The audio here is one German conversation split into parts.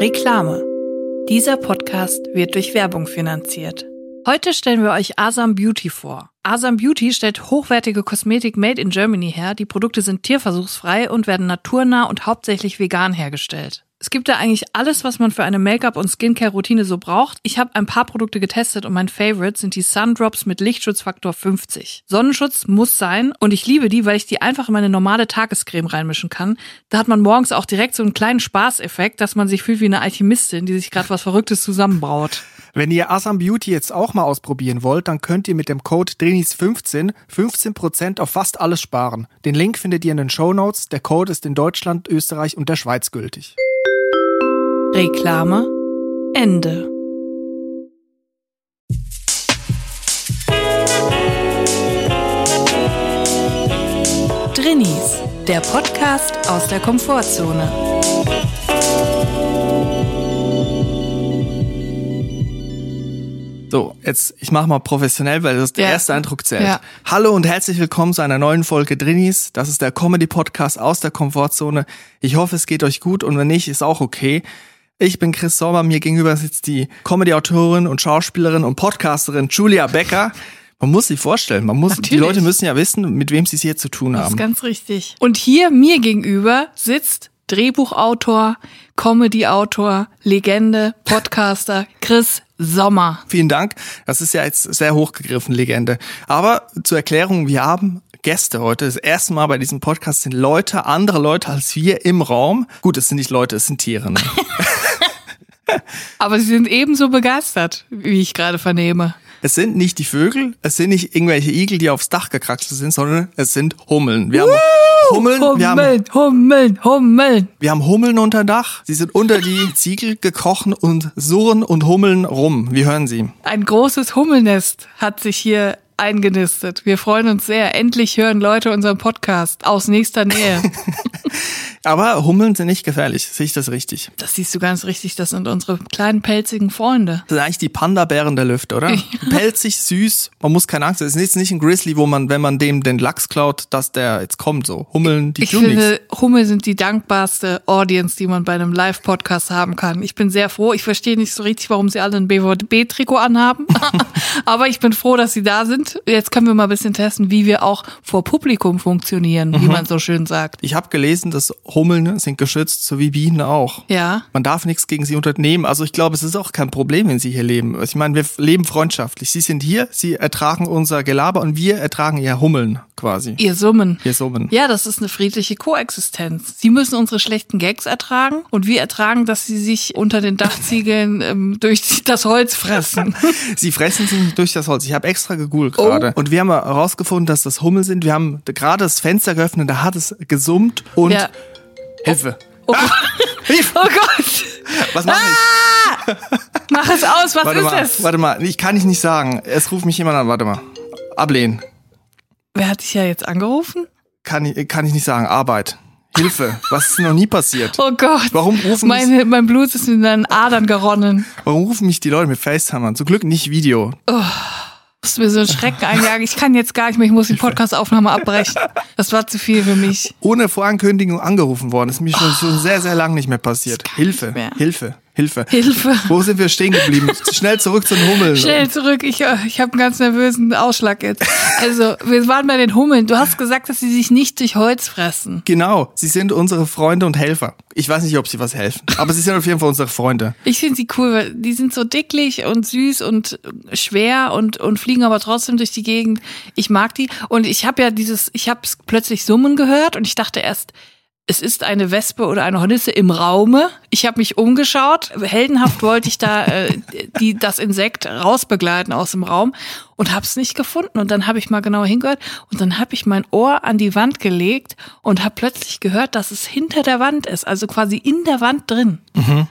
Reklame. Dieser Podcast wird durch Werbung finanziert. Heute stellen wir euch Asam Beauty vor. Asam Beauty stellt hochwertige Kosmetik made in Germany her. Die Produkte sind tierversuchsfrei und werden naturnah und hauptsächlich vegan hergestellt. Es gibt da eigentlich alles, was man für eine Make-up- und Skincare-Routine so braucht. Ich habe ein paar Produkte getestet und mein Favorite sind die Sundrops mit Lichtschutzfaktor 50. Sonnenschutz muss sein und ich liebe die, weil ich die einfach in meine normale Tagescreme reinmischen kann. Da hat man morgens auch direkt so einen kleinen Spaßeffekt, dass man sich fühlt wie eine Alchemistin, die sich gerade was Verrücktes zusammenbraut. Wenn ihr Asam Beauty jetzt auch mal ausprobieren wollt, dann könnt ihr mit dem Code DRENIS15 15% auf fast alles sparen. Den Link findet ihr in den Show Notes. Der Code ist in Deutschland, Österreich und der Schweiz gültig. Reklame Ende. Drinnies, der Podcast aus der Komfortzone. So, jetzt, ich mach mal professionell, weil das der Ja. erste Eindruck zählt. Ja. Hallo und herzlich willkommen zu einer neuen Folge Drinnies. Das ist der Comedy-Podcast aus der Komfortzone. Ich hoffe, es geht euch gut und wenn nicht, ist auch okay. Ich bin Chris Sommer, mir gegenüber sitzt die Comedy-Autorin und Schauspielerin und Podcasterin Julia Becker. Man muss sich vorstellen, man muss, die Natürlich. Leute müssen ja wissen, mit wem sie es hier zu tun Das ist haben. ganz richtig. Und hier mir gegenüber sitzt Drehbuchautor, Comedy-Autor, Legende, Podcaster Chris Sommer. Vielen Dank. Das ist ja jetzt sehr hochgegriffen, Legende. Aber zur Erklärung, wir haben Gäste heute. Das erste Mal bei diesem Podcast sind Leute, andere Leute als wir im Raum. Gut, es sind nicht Leute, es sind Tiere. Ne? Aber sie sind ebenso begeistert, wie ich gerade vernehme. es sind nicht die Vögel, es sind nicht irgendwelche Igel, die aufs Dach gekraxelt sind, sondern es sind Hummeln. Wir haben Hummeln, wir haben, Hummeln, Hummeln, Hummeln. wir haben Hummeln unter Dach. Sie sind unter die Ziegel gekrochen und surren und hummeln rum. Wie hören Sie? Ein großes Hummelnest hat sich hier eingenistet. Wir freuen uns sehr. Endlich hören Leute unseren Podcast aus nächster Nähe. Aber Hummeln sind nicht gefährlich. Sehe ich das richtig? Das siehst du ganz richtig. Das sind unsere kleinen pelzigen Freunde. Das sind eigentlich die Panda-Bären der Lüfte, oder? Pelzig, süß, man muss keine Angst haben. Es ist jetzt nicht ein Grizzly, wo man, wenn man dem den Lachs klaut, dass der jetzt kommt so. Hummeln, die Ich tun nichts. finde, Hummel sind die dankbarste Audience, die man bei einem Live-Podcast haben kann. Ich bin sehr froh. Ich verstehe nicht so richtig, warum sie alle ein BVB-Trikot anhaben. Aber ich bin froh, dass sie da sind. Jetzt können wir mal ein bisschen testen, wie wir auch vor Publikum funktionieren, wie man so schön sagt. Ich habe gelesen, dass Hummeln sind geschützt, so wie Bienen auch. Ja. Man darf nichts gegen sie unternehmen. Also ich glaube, es ist auch kein Problem, wenn sie hier leben. Ich meine, wir leben freundschaftlich. Sie sind hier, sie ertragen unser Gelaber und wir ertragen ihr Hummeln quasi. Ihr Summen. Ihr Summen. Ja, das ist eine friedliche Koexistenz. Sie müssen unsere schlechten Gags ertragen und wir ertragen, dass sie sich unter den Dachziegeln ähm, durch das Holz fressen. Sie fressen sich nicht durch das Holz. Ich habe extra gegoogelt Oh. gerade. Und wir haben herausgefunden, dass das Hummeln sind. Wir haben gerade das Fenster geöffnet, da hat es gesummt und Ja. Hilfe. Oh, Hilfe. oh Gott! Was mache ich? Mach es aus, was Warte ist mal, es? warte mal. Ich kann ich nicht sagen. Es ruft mich jemand an. Warte mal. Ablehnen. Wer hat dich ja jetzt angerufen? Kann ich, kann ich nicht sagen. Arbeit. Hilfe. Was ist noch nie passiert? Oh Gott. Warum rufen mich, Meine, mein Blut ist in deinen Adern geronnen. warum rufen mich die Leute mit FaceTime an? Zum Glück nicht Video. Musst mir so einen Schrecken einjagen. Ich kann jetzt gar nicht mehr, ich muss die Podcastaufnahme abbrechen. Das war zu viel für mich. Ohne Vorankündigung angerufen worden. Das ist mir schon, schon sehr, sehr lange nicht mehr passiert. Hilfe. mehr. Hilfe. Hilfe. Hilfe. Wo sind wir stehen geblieben? Schnell zurück zu den Hummeln. Schnell zurück, ich, äh, ich habe einen ganz nervösen Ausschlag jetzt. Also, wir waren bei den Hummeln. Du hast gesagt, dass sie sich nicht durch Holz fressen. Genau, sie sind unsere Freunde und Helfer. Ich weiß nicht, ob sie was helfen, aber sie sind auf jeden Fall unsere Freunde. Ich finde sie cool, weil die sind so dicklich und süß und schwer und, und fliegen aber trotzdem durch die Gegend. Ich mag die. Und ich habe ja dieses, ich habe plötzlich Summen gehört und ich dachte erst, es ist eine Wespe oder eine Hornisse im Raume. Ich habe mich umgeschaut. Heldenhaft wollte ich da äh, die, das Insekt rausbegleiten aus dem Raum und habe es nicht gefunden. Und dann habe ich mal genauer hingehört und dann habe ich mein Ohr an die Wand gelegt und habe plötzlich gehört, dass es hinter der Wand ist, also quasi in der Wand drin.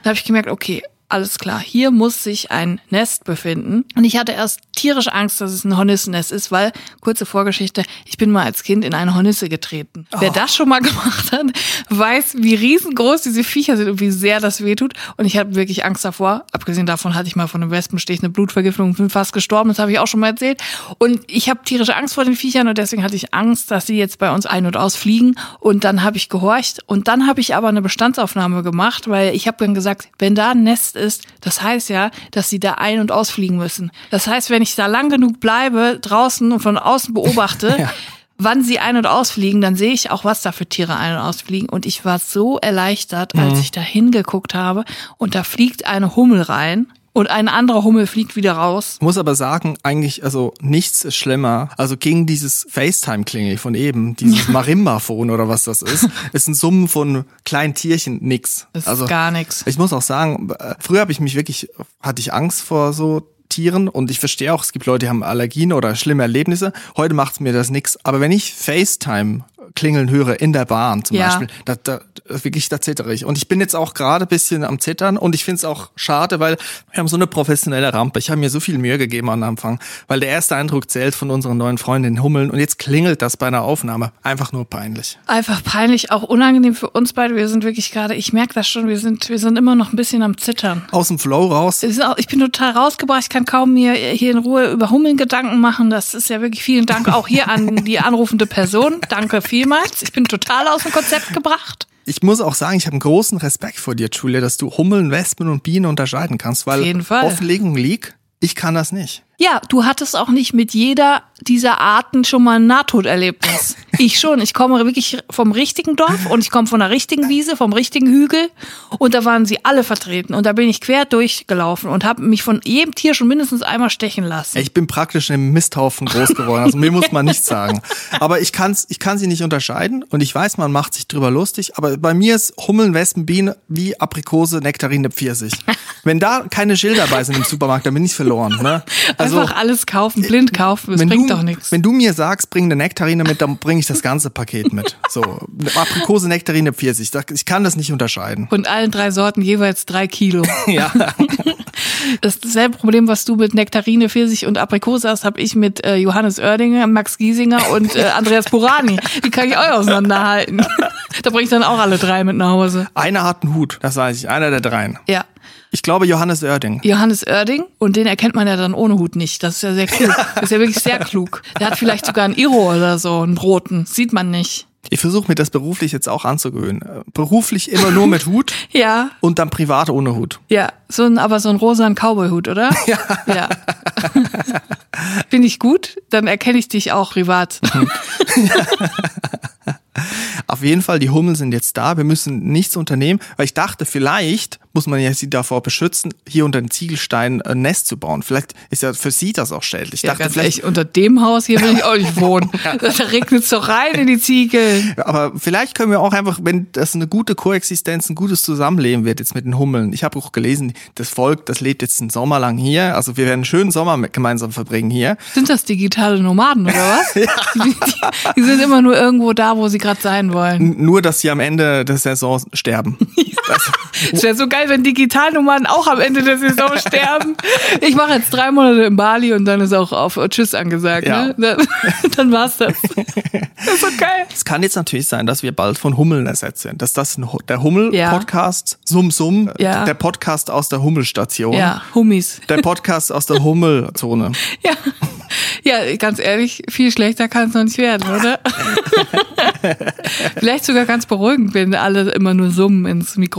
Da habe ich gemerkt, okay, alles klar, hier muss sich ein Nest befinden. Und ich hatte erst tierisch Angst, dass es ein Hornissennest ist, weil, kurze Vorgeschichte, ich bin mal als Kind in eine Hornisse getreten. Oh. Wer das schon mal gemacht hat, weiß, wie riesengroß diese Viecher sind und wie sehr das wehtut. Und ich habe wirklich Angst davor. Abgesehen davon hatte ich mal von einem Wespenstich eine Blutvergiftung und bin fast gestorben. Das habe ich auch schon mal erzählt. Und ich habe tierische Angst vor den Viechern und deswegen hatte ich Angst, dass sie jetzt bei uns ein- und ausfliegen. Und dann habe ich gehorcht. Und dann habe ich aber eine Bestandsaufnahme gemacht, weil ich habe dann gesagt, wenn da ein Nest ist, das heißt ja, dass sie da ein- und ausfliegen müssen. Das heißt, wenn ich da lang genug bleibe, draußen und von außen beobachte, ja. wann sie ein- und ausfliegen, dann sehe ich auch, was da für Tiere ein- und ausfliegen. Und ich war so erleichtert, als mhm. ich da hingeguckt habe und da fliegt eine Hummel rein und ein anderer Hummel fliegt wieder raus. Muss aber sagen, eigentlich, also nichts ist schlimmer. Also gegen dieses FaceTime-Klingel von eben, dieses Marimba-Phone oder was das ist, ist ein Summen von kleinen Tierchen nix. Das also, ist gar nichts. Ich muss auch sagen, äh, früher habe ich mich wirklich, hatte ich Angst vor so Tieren und ich verstehe auch, es gibt Leute, die haben Allergien oder schlimme Erlebnisse. Heute macht mir das nix. Aber wenn ich FaceTime klingeln höre in der Bahn zum ja. Beispiel, da, da, wirklich, da zittere ich. Und ich bin jetzt auch gerade bisschen am Zittern und ich finde es auch schade, weil wir haben so eine professionelle Rampe. Ich habe mir so viel Mühe gegeben am Anfang, weil der erste Eindruck zählt von unseren neuen Freundinnen Hummeln und jetzt klingelt das bei einer Aufnahme. Einfach nur peinlich. Einfach peinlich, auch unangenehm für uns beide. Wir sind wirklich gerade, ich merke das schon, wir sind, wir sind immer noch ein bisschen am Zittern. Aus dem Flow raus? Ich bin total rausgebracht. Ich kann kaum mir hier in Ruhe über Hummeln Gedanken machen. Das ist ja wirklich vielen Dank auch hier an die anrufende Person. Danke vielmals. Ich bin total aus dem Konzept gebracht ich muss auch sagen, ich habe einen großen Respekt vor dir, Julia, dass du Hummeln, Wespen und Bienen unterscheiden kannst, weil Auf jeden Fall. Offenlegung liegt, ich kann das nicht. Ja, du hattest auch nicht mit jeder dieser Arten schon mal ein Nahtoderlebnis. Ich schon. Ich komme wirklich vom richtigen Dorf und ich komme von der richtigen Wiese, vom richtigen Hügel und da waren sie alle vertreten und da bin ich quer durchgelaufen und habe mich von jedem Tier schon mindestens einmal stechen lassen. Ich bin praktisch im Misthaufen groß geworden, also mir muss man nichts sagen. Aber ich kann's, ich kann sie nicht unterscheiden und ich weiß, man macht sich drüber lustig, aber bei mir ist Hummeln, Wespen, Bienen wie Aprikose, Nektarine, Pfirsich. Wenn da keine Schilder dabei sind im Supermarkt, dann bin ich verloren. Ne? Also, Einfach alles kaufen, blind kaufen, das bringt du, doch nichts. Wenn du mir sagst, bring eine Nektarine mit, dann bringe ich das ganze Paket mit. So, Aprikose, Nektarine, Pfirsich. Ich kann das nicht unterscheiden. Und allen drei Sorten jeweils drei Kilo. ja. Das dasselbe Problem, was du mit Nektarine, Pfirsich und Aprikose hast, habe ich mit äh, Johannes Oerdinger, Max Giesinger und äh, Andreas Burani. Die kann ich auch auseinanderhalten. da bringe ich dann auch alle drei mit nach Hause. Einer hat einen Hut, das weiß ich, einer der dreien. Ja. Ich glaube Johannes Oerding. Johannes Oerding und den erkennt man ja dann ohne Hut nicht. Das ist ja sehr klug. Das ist ja wirklich sehr klug. Der hat vielleicht sogar einen Iro oder so, einen roten. Sieht man nicht. Ich versuche mir das beruflich jetzt auch anzugewöhnen. Beruflich immer nur mit Hut. ja. Und dann privat ohne Hut. Ja, so ein, aber so ein rosa Cowboy-Hut, oder? Ja. Ja. Finde ich gut, dann erkenne ich dich auch privat. Auf jeden Fall, die Hummeln sind jetzt da. Wir müssen nichts unternehmen, weil ich dachte, vielleicht muss man ja sie davor beschützen, hier unter den Ziegelstein ein Nest zu bauen. Vielleicht ist ja für sie das auch schädlich. Ich ja, dachte, vielleicht ehrlich, unter dem Haus hier will ich auch nicht wohnen. da regnet es doch rein in die Ziegel. Aber vielleicht können wir auch einfach, wenn das eine gute Koexistenz, ein gutes Zusammenleben wird jetzt mit den Hummeln. Ich habe auch gelesen, das Volk, das lebt jetzt einen Sommer lang hier. Also wir werden einen schönen Sommer gemeinsam verbringen hier. Sind das digitale Nomaden oder was? ja. die, die, die sind immer nur irgendwo da, wo sie gerade sein wollen. Nur, dass sie am Ende der Saison sterben. Es wäre so geil, wenn Digitalnummern auch am Ende der Saison sterben. Ich mache jetzt drei Monate in Bali und dann ist auch auf Tschüss angesagt. Ja. Ne? Dann, war's das. Das ist so geil. Es kann jetzt natürlich sein, dass wir bald von Hummeln ersetzt sind. Dass das der Hummel-Podcast, ja. Sum Sum, ja. der Podcast aus der Hummelstation. Ja, Hummis. Der Podcast aus der Hummelzone. Ja. Ja, ganz ehrlich, viel schlechter kann es noch nicht werden, oder? Vielleicht sogar ganz beruhigend, wenn alle immer nur summen ins Mikrofon.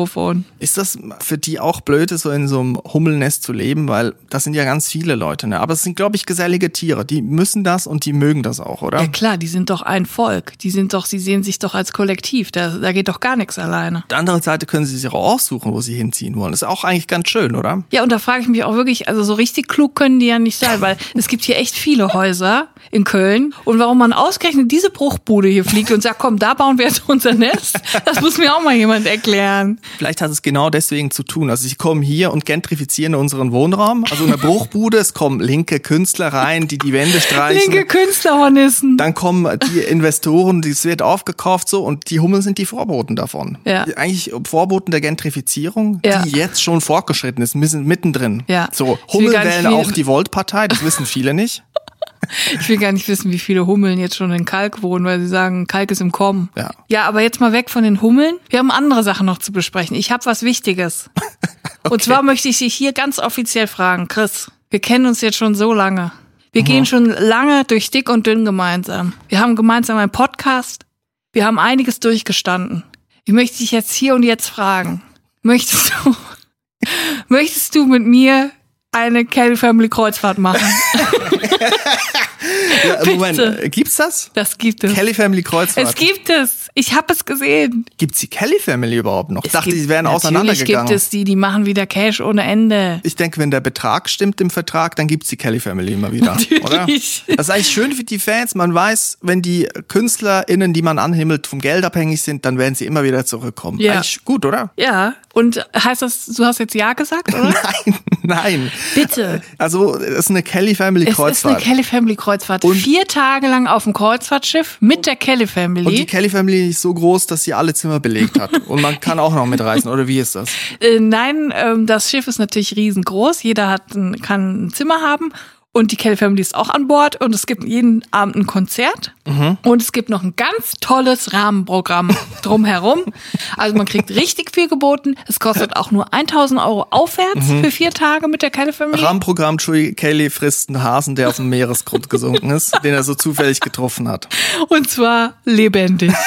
Ist das für die auch blöd, so in so einem Hummelnest zu leben? Weil das sind ja ganz viele Leute, ne? Aber es sind, glaube ich, gesellige Tiere. Die müssen das und die mögen das auch, oder? Ja klar, die sind doch ein Volk. Die sind doch, sie sehen sich doch als Kollektiv. Da, da geht doch gar nichts alleine. Auf der anderen Seite können sie sich auch aussuchen, wo sie hinziehen wollen. Das ist auch eigentlich ganz schön, oder? Ja, und da frage ich mich auch wirklich, also so richtig klug können die ja nicht sein, weil es gibt hier echt viele Häuser in Köln. Und warum man ausgerechnet diese Bruchbude hier fliegt und sagt, komm, da bauen wir jetzt unser Nest, das muss mir auch mal jemand erklären. Vielleicht hat es genau deswegen zu tun. Also sie kommen hier und gentrifizieren unseren Wohnraum. Also in der Bruchbude, es kommen linke Künstler rein, die die Wände streichen. Linke Künstlerhornissen. Dann kommen die Investoren, es wird aufgekauft so und die Hummeln sind die Vorboten davon. Ja. Eigentlich Vorboten der Gentrifizierung, Ja. die jetzt schon fortgeschritten ist, wir sind mittendrin. Ja. So, Ich will Hummel gar nicht wählen auch die Volt-Partei, das wissen viele nicht. Ich will gar nicht wissen, wie viele Hummeln jetzt schon in Kalk wohnen, weil sie sagen, Kalk ist im Kommen. Ja. Ja, aber jetzt mal weg von den Hummeln. Wir haben andere Sachen noch zu besprechen. Ich habe was Wichtiges. Und zwar möchte ich dich hier ganz offiziell fragen, Chris. Wir kennen uns jetzt schon so lange. Wir gehen schon lange durch dick und dünn gemeinsam. Wir haben gemeinsam einen Podcast. Wir haben einiges durchgestanden. Ich möchte dich jetzt hier und jetzt fragen. Möchtest du, möchtest du mit mir eine Kelly Family Kreuzfahrt machen? Ja, Moment, gibt's das? Das gibt es. Kelly Family Kreuzfahrt. Es gibt es. Ich habe es gesehen. Gibt's die Kelly Family überhaupt noch? Ich Es dachte, gibt, die wären auseinandergegangen. gibt es die, die machen wieder Cash ohne Ende. Ich denke, wenn der Betrag stimmt im Vertrag, dann gibt's die Kelly Family immer wieder, oder? Natürlich. Das ist eigentlich schön für die Fans. Man weiß, wenn die KünstlerInnen, die man anhimmelt, vom Geld abhängig sind, dann werden sie immer wieder zurückkommen. Ja. Eigentlich gut, oder? Ja. Und heißt das, du hast jetzt Ja gesagt, oder? Nein, nein. Bitte. Also, es ist eine Kelly Family Es ist eine Kreuzfahrt. Kelly Family Kreuzfahrt. Und- Vier Tage lang auf dem Kreuzfahrtschiff mit der Kelly Und die Family. Kelly Family so groß, dass sie alle Zimmer belegt hat. Und man kann auch noch mitreisen, oder wie ist das? Äh, nein, ähm, das Schiff ist natürlich riesengroß. Jeder hat ein, kann ein Zimmer haben. Und die Kelly Family ist auch an Bord und es gibt jeden Abend ein Konzert. Mhm. Und es gibt noch ein ganz tolles Rahmenprogramm drumherum. Also man kriegt richtig viel geboten. Es kostet auch nur 1000 Euro aufwärts Mhm. für vier Tage mit der Kelly Family. Rahmenprogramm Kelly frisst einen Hasen, der auf dem Meeresgrund gesunken ist, den er so zufällig getroffen hat. Und zwar lebendig.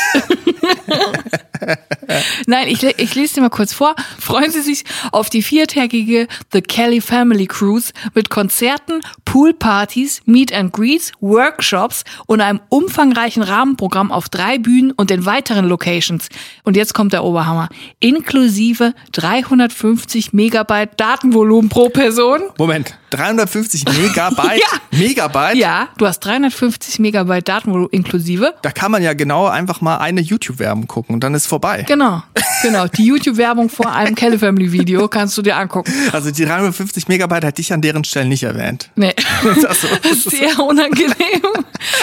Nein, ich, ich lese dir mal kurz vor. Freuen Sie sich auf die viertägige The Kelly Family Cruise mit Konzerten, Poolpartys, Meet and Greets, Workshops und einem umfangreichen Rahmenprogramm auf drei Bühnen und in weiteren Locations. Und jetzt kommt der Oberhammer. Inklusive 350 Megabyte Datenvolumen pro Person. Moment, 350 Megabyte? Ja. Megabyte? Ja, du hast 350 Megabyte Datenvolumen inklusive. Da kann man ja genau einfach mal eine YouTube-Werbung gucken und dann ist vorbei. Genau, genau. Die YouTube-Werbung vor einem Kelly Family Video kannst du dir angucken. Also die 350 Megabyte hätte ich an deren Stellen nicht erwähnt. Nee. Das so- das ist- Sehr unangenehm.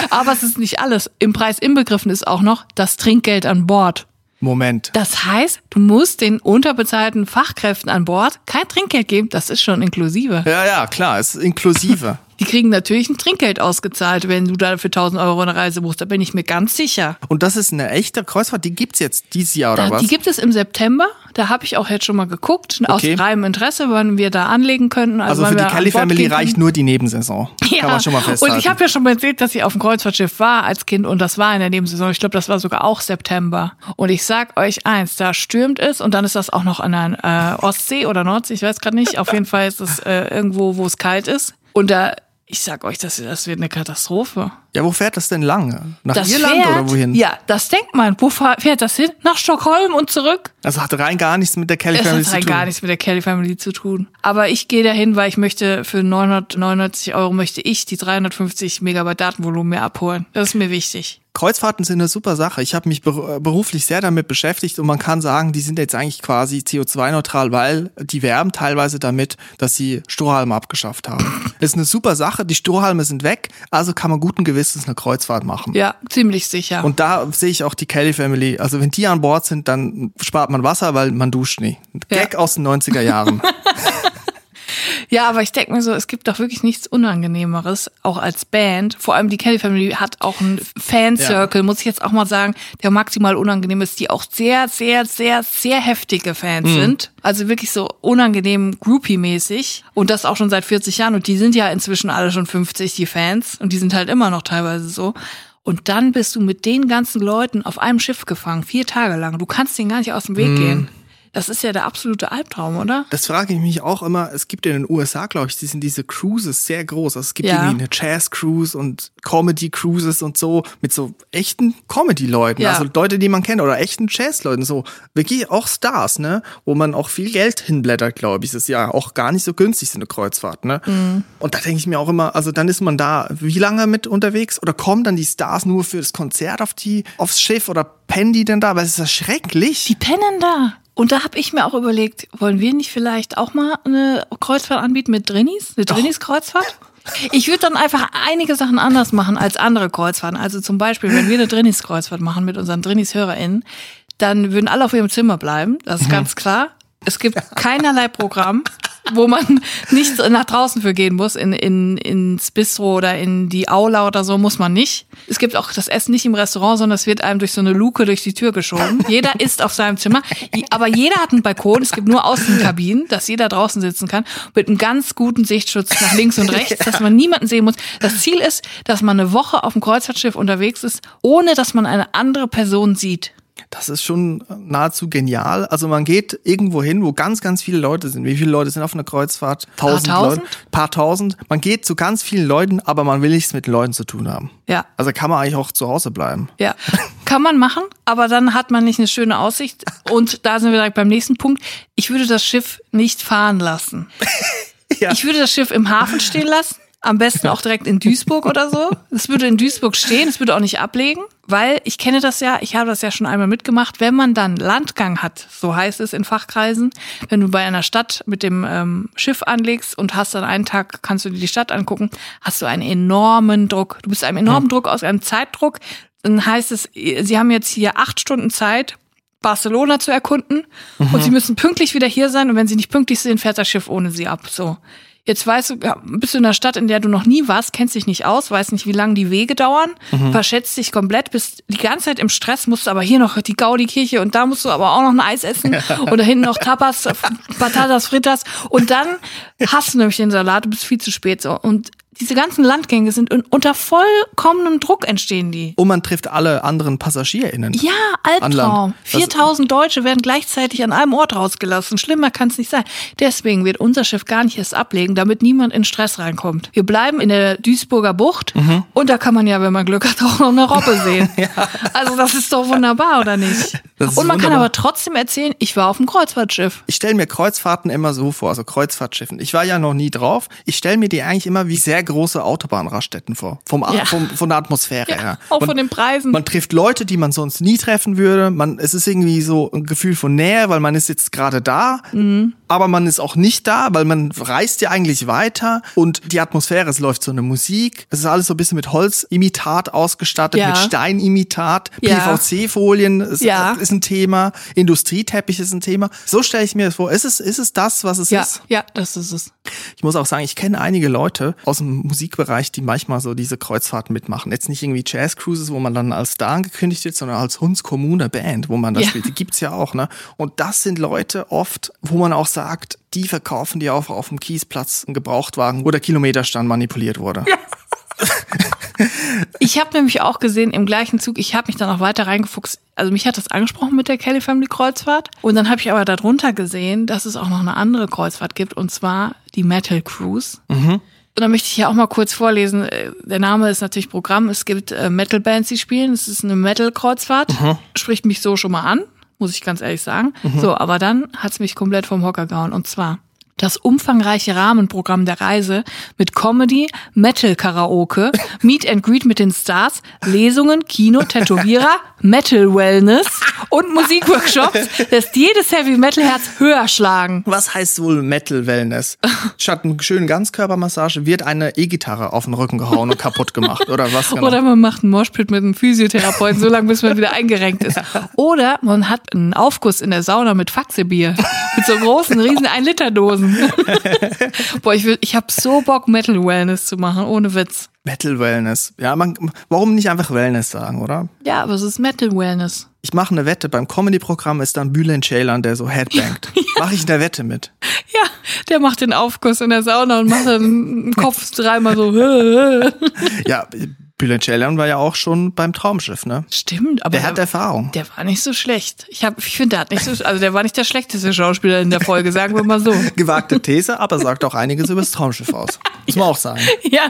Aber es ist nicht alles. Im Preis inbegriffen ist auch noch das Trinkgeld an Bord. Moment. Das heißt, du musst den unterbezahlten Fachkräften an Bord kein Trinkgeld geben. Das ist schon inklusive. Ja, ja, klar, es ist inklusive. Die kriegen natürlich ein Trinkgeld ausgezahlt, wenn du da für 1000 Euro eine Reise buchst. Da bin ich mir ganz sicher. Und das ist eine echte Kreuzfahrt, die gibt's jetzt dieses Jahr oder Da, was? die gibt es im September. Da habe ich auch jetzt schon mal geguckt, aus Okay. reinem Interesse, wann wir da anlegen könnten. also wann für die Kelly Family reicht nur die Nebensaison. Kann man schon mal festhalten. Und ich habe ja schon mal erzählt, dass ich auf dem Kreuzfahrtschiff war als Kind und das war in der Nebensaison. Ich glaube, das war sogar auch September. Und ich sag euch eins, da stürmt es und dann ist das auch noch an der äh, Ostsee oder Nordsee, ich weiß gerade nicht. Auf jeden Fall ist es äh, irgendwo, wo es kalt ist. Und da, ich sag euch, das, das wird eine Katastrophe. Ja, wo fährt das denn lang? Nach Das Irland fährt, oder wohin? Ja, das denkt man. Wo fährt das hin? Nach Stockholm und zurück? Also hat rein gar nichts mit der Kelly Es Family hat zu rein tun. gar nichts mit der Kelly Family zu tun. Aber ich gehe dahin, weil ich möchte für 999 Euro möchte ich die 350 Megabyte Datenvolumen mehr abholen. Das ist mir wichtig. Kreuzfahrten sind eine super Sache. Ich habe mich ber- beruflich sehr damit beschäftigt und man kann sagen, die sind jetzt eigentlich quasi CO2-neutral, weil die werben teilweise damit, dass sie Strohhalme abgeschafft haben. Das ist eine super Sache. Die Strohhalme sind weg, also kann man guten Gewissens eine Kreuzfahrt machen. Ja, ziemlich sicher. Und da sehe ich auch die Kelly Family. Also wenn die an Bord sind, dann spart man Wasser, weil man duscht nie. Gag Ja. aus den 90er Jahren. ja, aber ich denke mir so, es gibt doch wirklich nichts Unangenehmeres, auch als Band. Vor allem die Kelly Family hat auch einen Fancircle, muss ich jetzt auch mal sagen, der maximal unangenehm ist, die auch sehr, sehr, sehr, sehr heftige Fans Mhm. sind. Also wirklich so unangenehm Groupie-mäßig. Und das auch schon seit 40 Jahren. Und die sind ja inzwischen alle schon 50, die Fans. Und die sind halt immer noch teilweise so. Und dann bist du mit den ganzen Leuten auf einem Schiff gefangen, vier Tage lang. Du kannst denen gar nicht aus dem Weg Mhm. gehen. Das ist ja der absolute Albtraum, oder? Das frage ich mich auch immer. Es gibt in den USA, glaube ich, die sind diese Cruises sehr groß. Also es gibt Ja. irgendwie eine Jazz-Cruise und Comedy-Cruises und so mit so echten Comedy-Leuten. Ja. Also Leute, die man kennt oder echten Jazz-Leuten. So wirklich auch Stars, ne? Wo man auch viel Geld hinblättert, glaube ich. Das ist ja auch gar nicht so günstig, so eine Kreuzfahrt, ne? Mhm. Und da denke ich mir auch immer, also dann ist man da wie lange mit unterwegs? Oder kommen dann die Stars nur für das Konzert auf die, aufs Schiff oder pennen die denn da? Weil es ist ja schrecklich. Die pennen da. Und da habe ich mir auch überlegt, wollen wir nicht vielleicht auch mal eine Kreuzfahrt anbieten mit Drinnies? Eine Drinnies-Kreuzfahrt? Ich würde dann einfach einige Sachen anders machen als andere Kreuzfahrten. Also zum Beispiel, wenn wir eine Drinnies-Kreuzfahrt machen mit unseren Drinnies-HörerInnen, dann würden alle auf ihrem Zimmer bleiben. Das ist ganz klar. Es gibt keinerlei Programm, wo man nicht nach draußen für gehen muss, in, in, ins Bistro oder in die Aula oder so, muss man nicht. Es gibt auch das Essen nicht im Restaurant, sondern es wird einem durch so eine Luke durch die Tür geschoben. Jeder isst auf seinem Zimmer, aber jeder hat einen Balkon. Es gibt nur Außenkabinen, dass jeder draußen sitzen kann, mit einem ganz guten Sichtschutz nach links und rechts, dass man niemanden sehen muss. Das Ziel ist, dass man eine Woche auf dem Kreuzfahrtschiff unterwegs ist, ohne dass man eine andere Person sieht. Das ist schon nahezu genial. Also man geht irgendwo hin, wo ganz, ganz viele Leute sind. Wie viele Leute sind auf einer Kreuzfahrt? Tausend tausend? Leute. Paar tausend. Man geht zu ganz vielen Leuten, aber man will nichts mit den Leuten zu tun haben. Ja. Also kann man eigentlich auch zu Hause bleiben. Ja, kann man machen, aber dann hat man nicht eine schöne Aussicht. Und da sind wir direkt beim nächsten Punkt. Ich würde das Schiff nicht fahren lassen. Ja. Ich würde das Schiff im Hafen stehen lassen. Am besten auch direkt in Duisburg oder so. Es würde in Duisburg stehen, es würde auch nicht ablegen, weil ich kenne das ja, ich habe das ja schon einmal mitgemacht, wenn man dann Landgang hat, so heißt es in Fachkreisen, wenn du bei einer Stadt mit dem ähm, Schiff anlegst und hast dann einen Tag, kannst du dir die Stadt angucken, hast du einen enormen Druck. Du bist einem enormen Druck aus einem Zeitdruck. Dann heißt es, sie haben jetzt hier acht Stunden Zeit, Barcelona zu erkunden und sie müssen pünktlich wieder hier sein und wenn sie nicht pünktlich sind, fährt das Schiff ohne sie ab. So. Jetzt weißt du, bist du in einer Stadt, in der du noch nie warst, kennst dich nicht aus, weißt nicht, wie lange die Wege dauern, verschätzt dich komplett, bist die ganze Zeit im Stress, musst aber hier noch die Gaudi-Kirche und da musst du aber auch noch ein Eis essen und da hinten noch Tapas, Patatas Fritas und dann hast du nämlich den Salat, du bist viel zu spät so. Und diese ganzen Landgänge sind un- unter vollkommenem Druck entstehen die. Und man trifft alle anderen PassagierInnen. Ja, Albtraum. Land. Das- 4000 Deutsche werden gleichzeitig an einem Ort rausgelassen. Schlimmer kann es nicht sein. Deswegen wird unser Schiff gar nicht erst ablegen, damit niemand in Stress reinkommt. Wir bleiben in der Duisburger Bucht Mhm. und da kann man ja, wenn man Glück hat, auch noch eine Robbe sehen. Also das ist doch wunderbar, oder nicht? Und man kann wunderbar. aber trotzdem erzählen, ich war auf dem Kreuzfahrtschiff. Ich stelle mir Kreuzfahrten immer so vor, also Kreuzfahrtschiffen. Ich war ja noch nie drauf. Ich stelle mir die eigentlich immer wie sehr große Autobahnraststätten vor. Vom, Ja. vom, von der Atmosphäre her. Auch Man- von den Preisen. Man trifft Leute, die man sonst nie treffen würde. Man, es ist irgendwie so ein Gefühl von Nähe, weil man ist jetzt gerade da, Mhm. aber man ist auch nicht da, weil man reist ja eigentlich weiter und die Atmosphäre, es läuft so eine Musik. Es ist alles so ein bisschen mit Holzimitat ausgestattet, Ja. mit Steinimitat, Ja. PVC-Folien ist, Ja. ist ein Thema, Industrieteppich ist ein Thema. So stelle ich mir das vor. Ist es, ist es das, was es ja, ist? ja, das ist es. Ich muss auch sagen, ich kenne einige Leute aus dem Musikbereich, die manchmal so diese Kreuzfahrten mitmachen. Jetzt nicht irgendwie Jazz-Cruises, wo man dann als Star angekündigt wird, sondern als Hunds Kommune Band, wo man da Ja. spielt. Die gibt's ja auch, ne? Und das sind Leute oft, wo man auch sagt, die verkaufen die auch auf dem Kiesplatz einen Gebrauchtwagen, wo der Kilometerstand manipuliert wurde. Ich habe nämlich auch gesehen im gleichen Zug, ich habe mich dann auch weiter reingefuchst. Also mich hat das angesprochen mit der Kelly Family Kreuzfahrt. Und dann habe ich aber darunter gesehen, dass es auch noch eine andere Kreuzfahrt gibt, und zwar die Metal Cruise. Und da möchte ich ja auch mal kurz vorlesen. Äh, Der Name ist natürlich Programm. Es gibt äh, Metal-Bands, die spielen. Es ist eine Metal-Kreuzfahrt. Spricht mich so schon mal an, muss ich ganz ehrlich sagen. So, aber dann hat's mich komplett vom Hocker gehauen. Und zwar das umfangreiche Rahmenprogramm der Reise mit Comedy, Metal-Karaoke, Meet and Greet mit den Stars, Lesungen, Kino, Tätowierer, Metal-Wellness und Musikworkshops lässt jedes Heavy-Metal-Herz höher schlagen. Was heißt wohl Metal Wellness? Statt einer schönen Ganzkörpermassage wird eine E-Gitarre auf den Rücken gehauen und kaputt gemacht. Oder was genau? Oder man macht einen Moshpit mit einem Physiotherapeuten, so lange bis man wieder eingerenkt ist. Oder man hat einen Aufguss in der Sauna mit Faxebier. Mit so großen, riesen 1-Liter-Dosen. Boah, ich, will, ich hab so Bock, Metal-Wellness zu machen, ohne Witz. Metal Wellness. Ja, man, warum nicht einfach Wellness sagen, oder? Ja, aber es ist Metal-Wellness. Ich mache eine Wette, beim Comedy-Programm ist dann Bülent Ceylan, der so headbangt. Mache ich in der Wette mit. Ja, der macht den Aufguss in der Sauna und macht dann den Kopf dreimal so. Ja, Bülent Ceylan war ja auch schon beim Traumschiff, ne? Stimmt, aber Der hat Erfahrung. der war nicht so schlecht. Ich hab, ich finde, der hat nicht so, also der war nicht der schlechteste Schauspieler in der Folge, sagen wir mal so. Gewagte These, aber sagt auch einiges über das Traumschiff aus. Muss man auch sagen. Ja.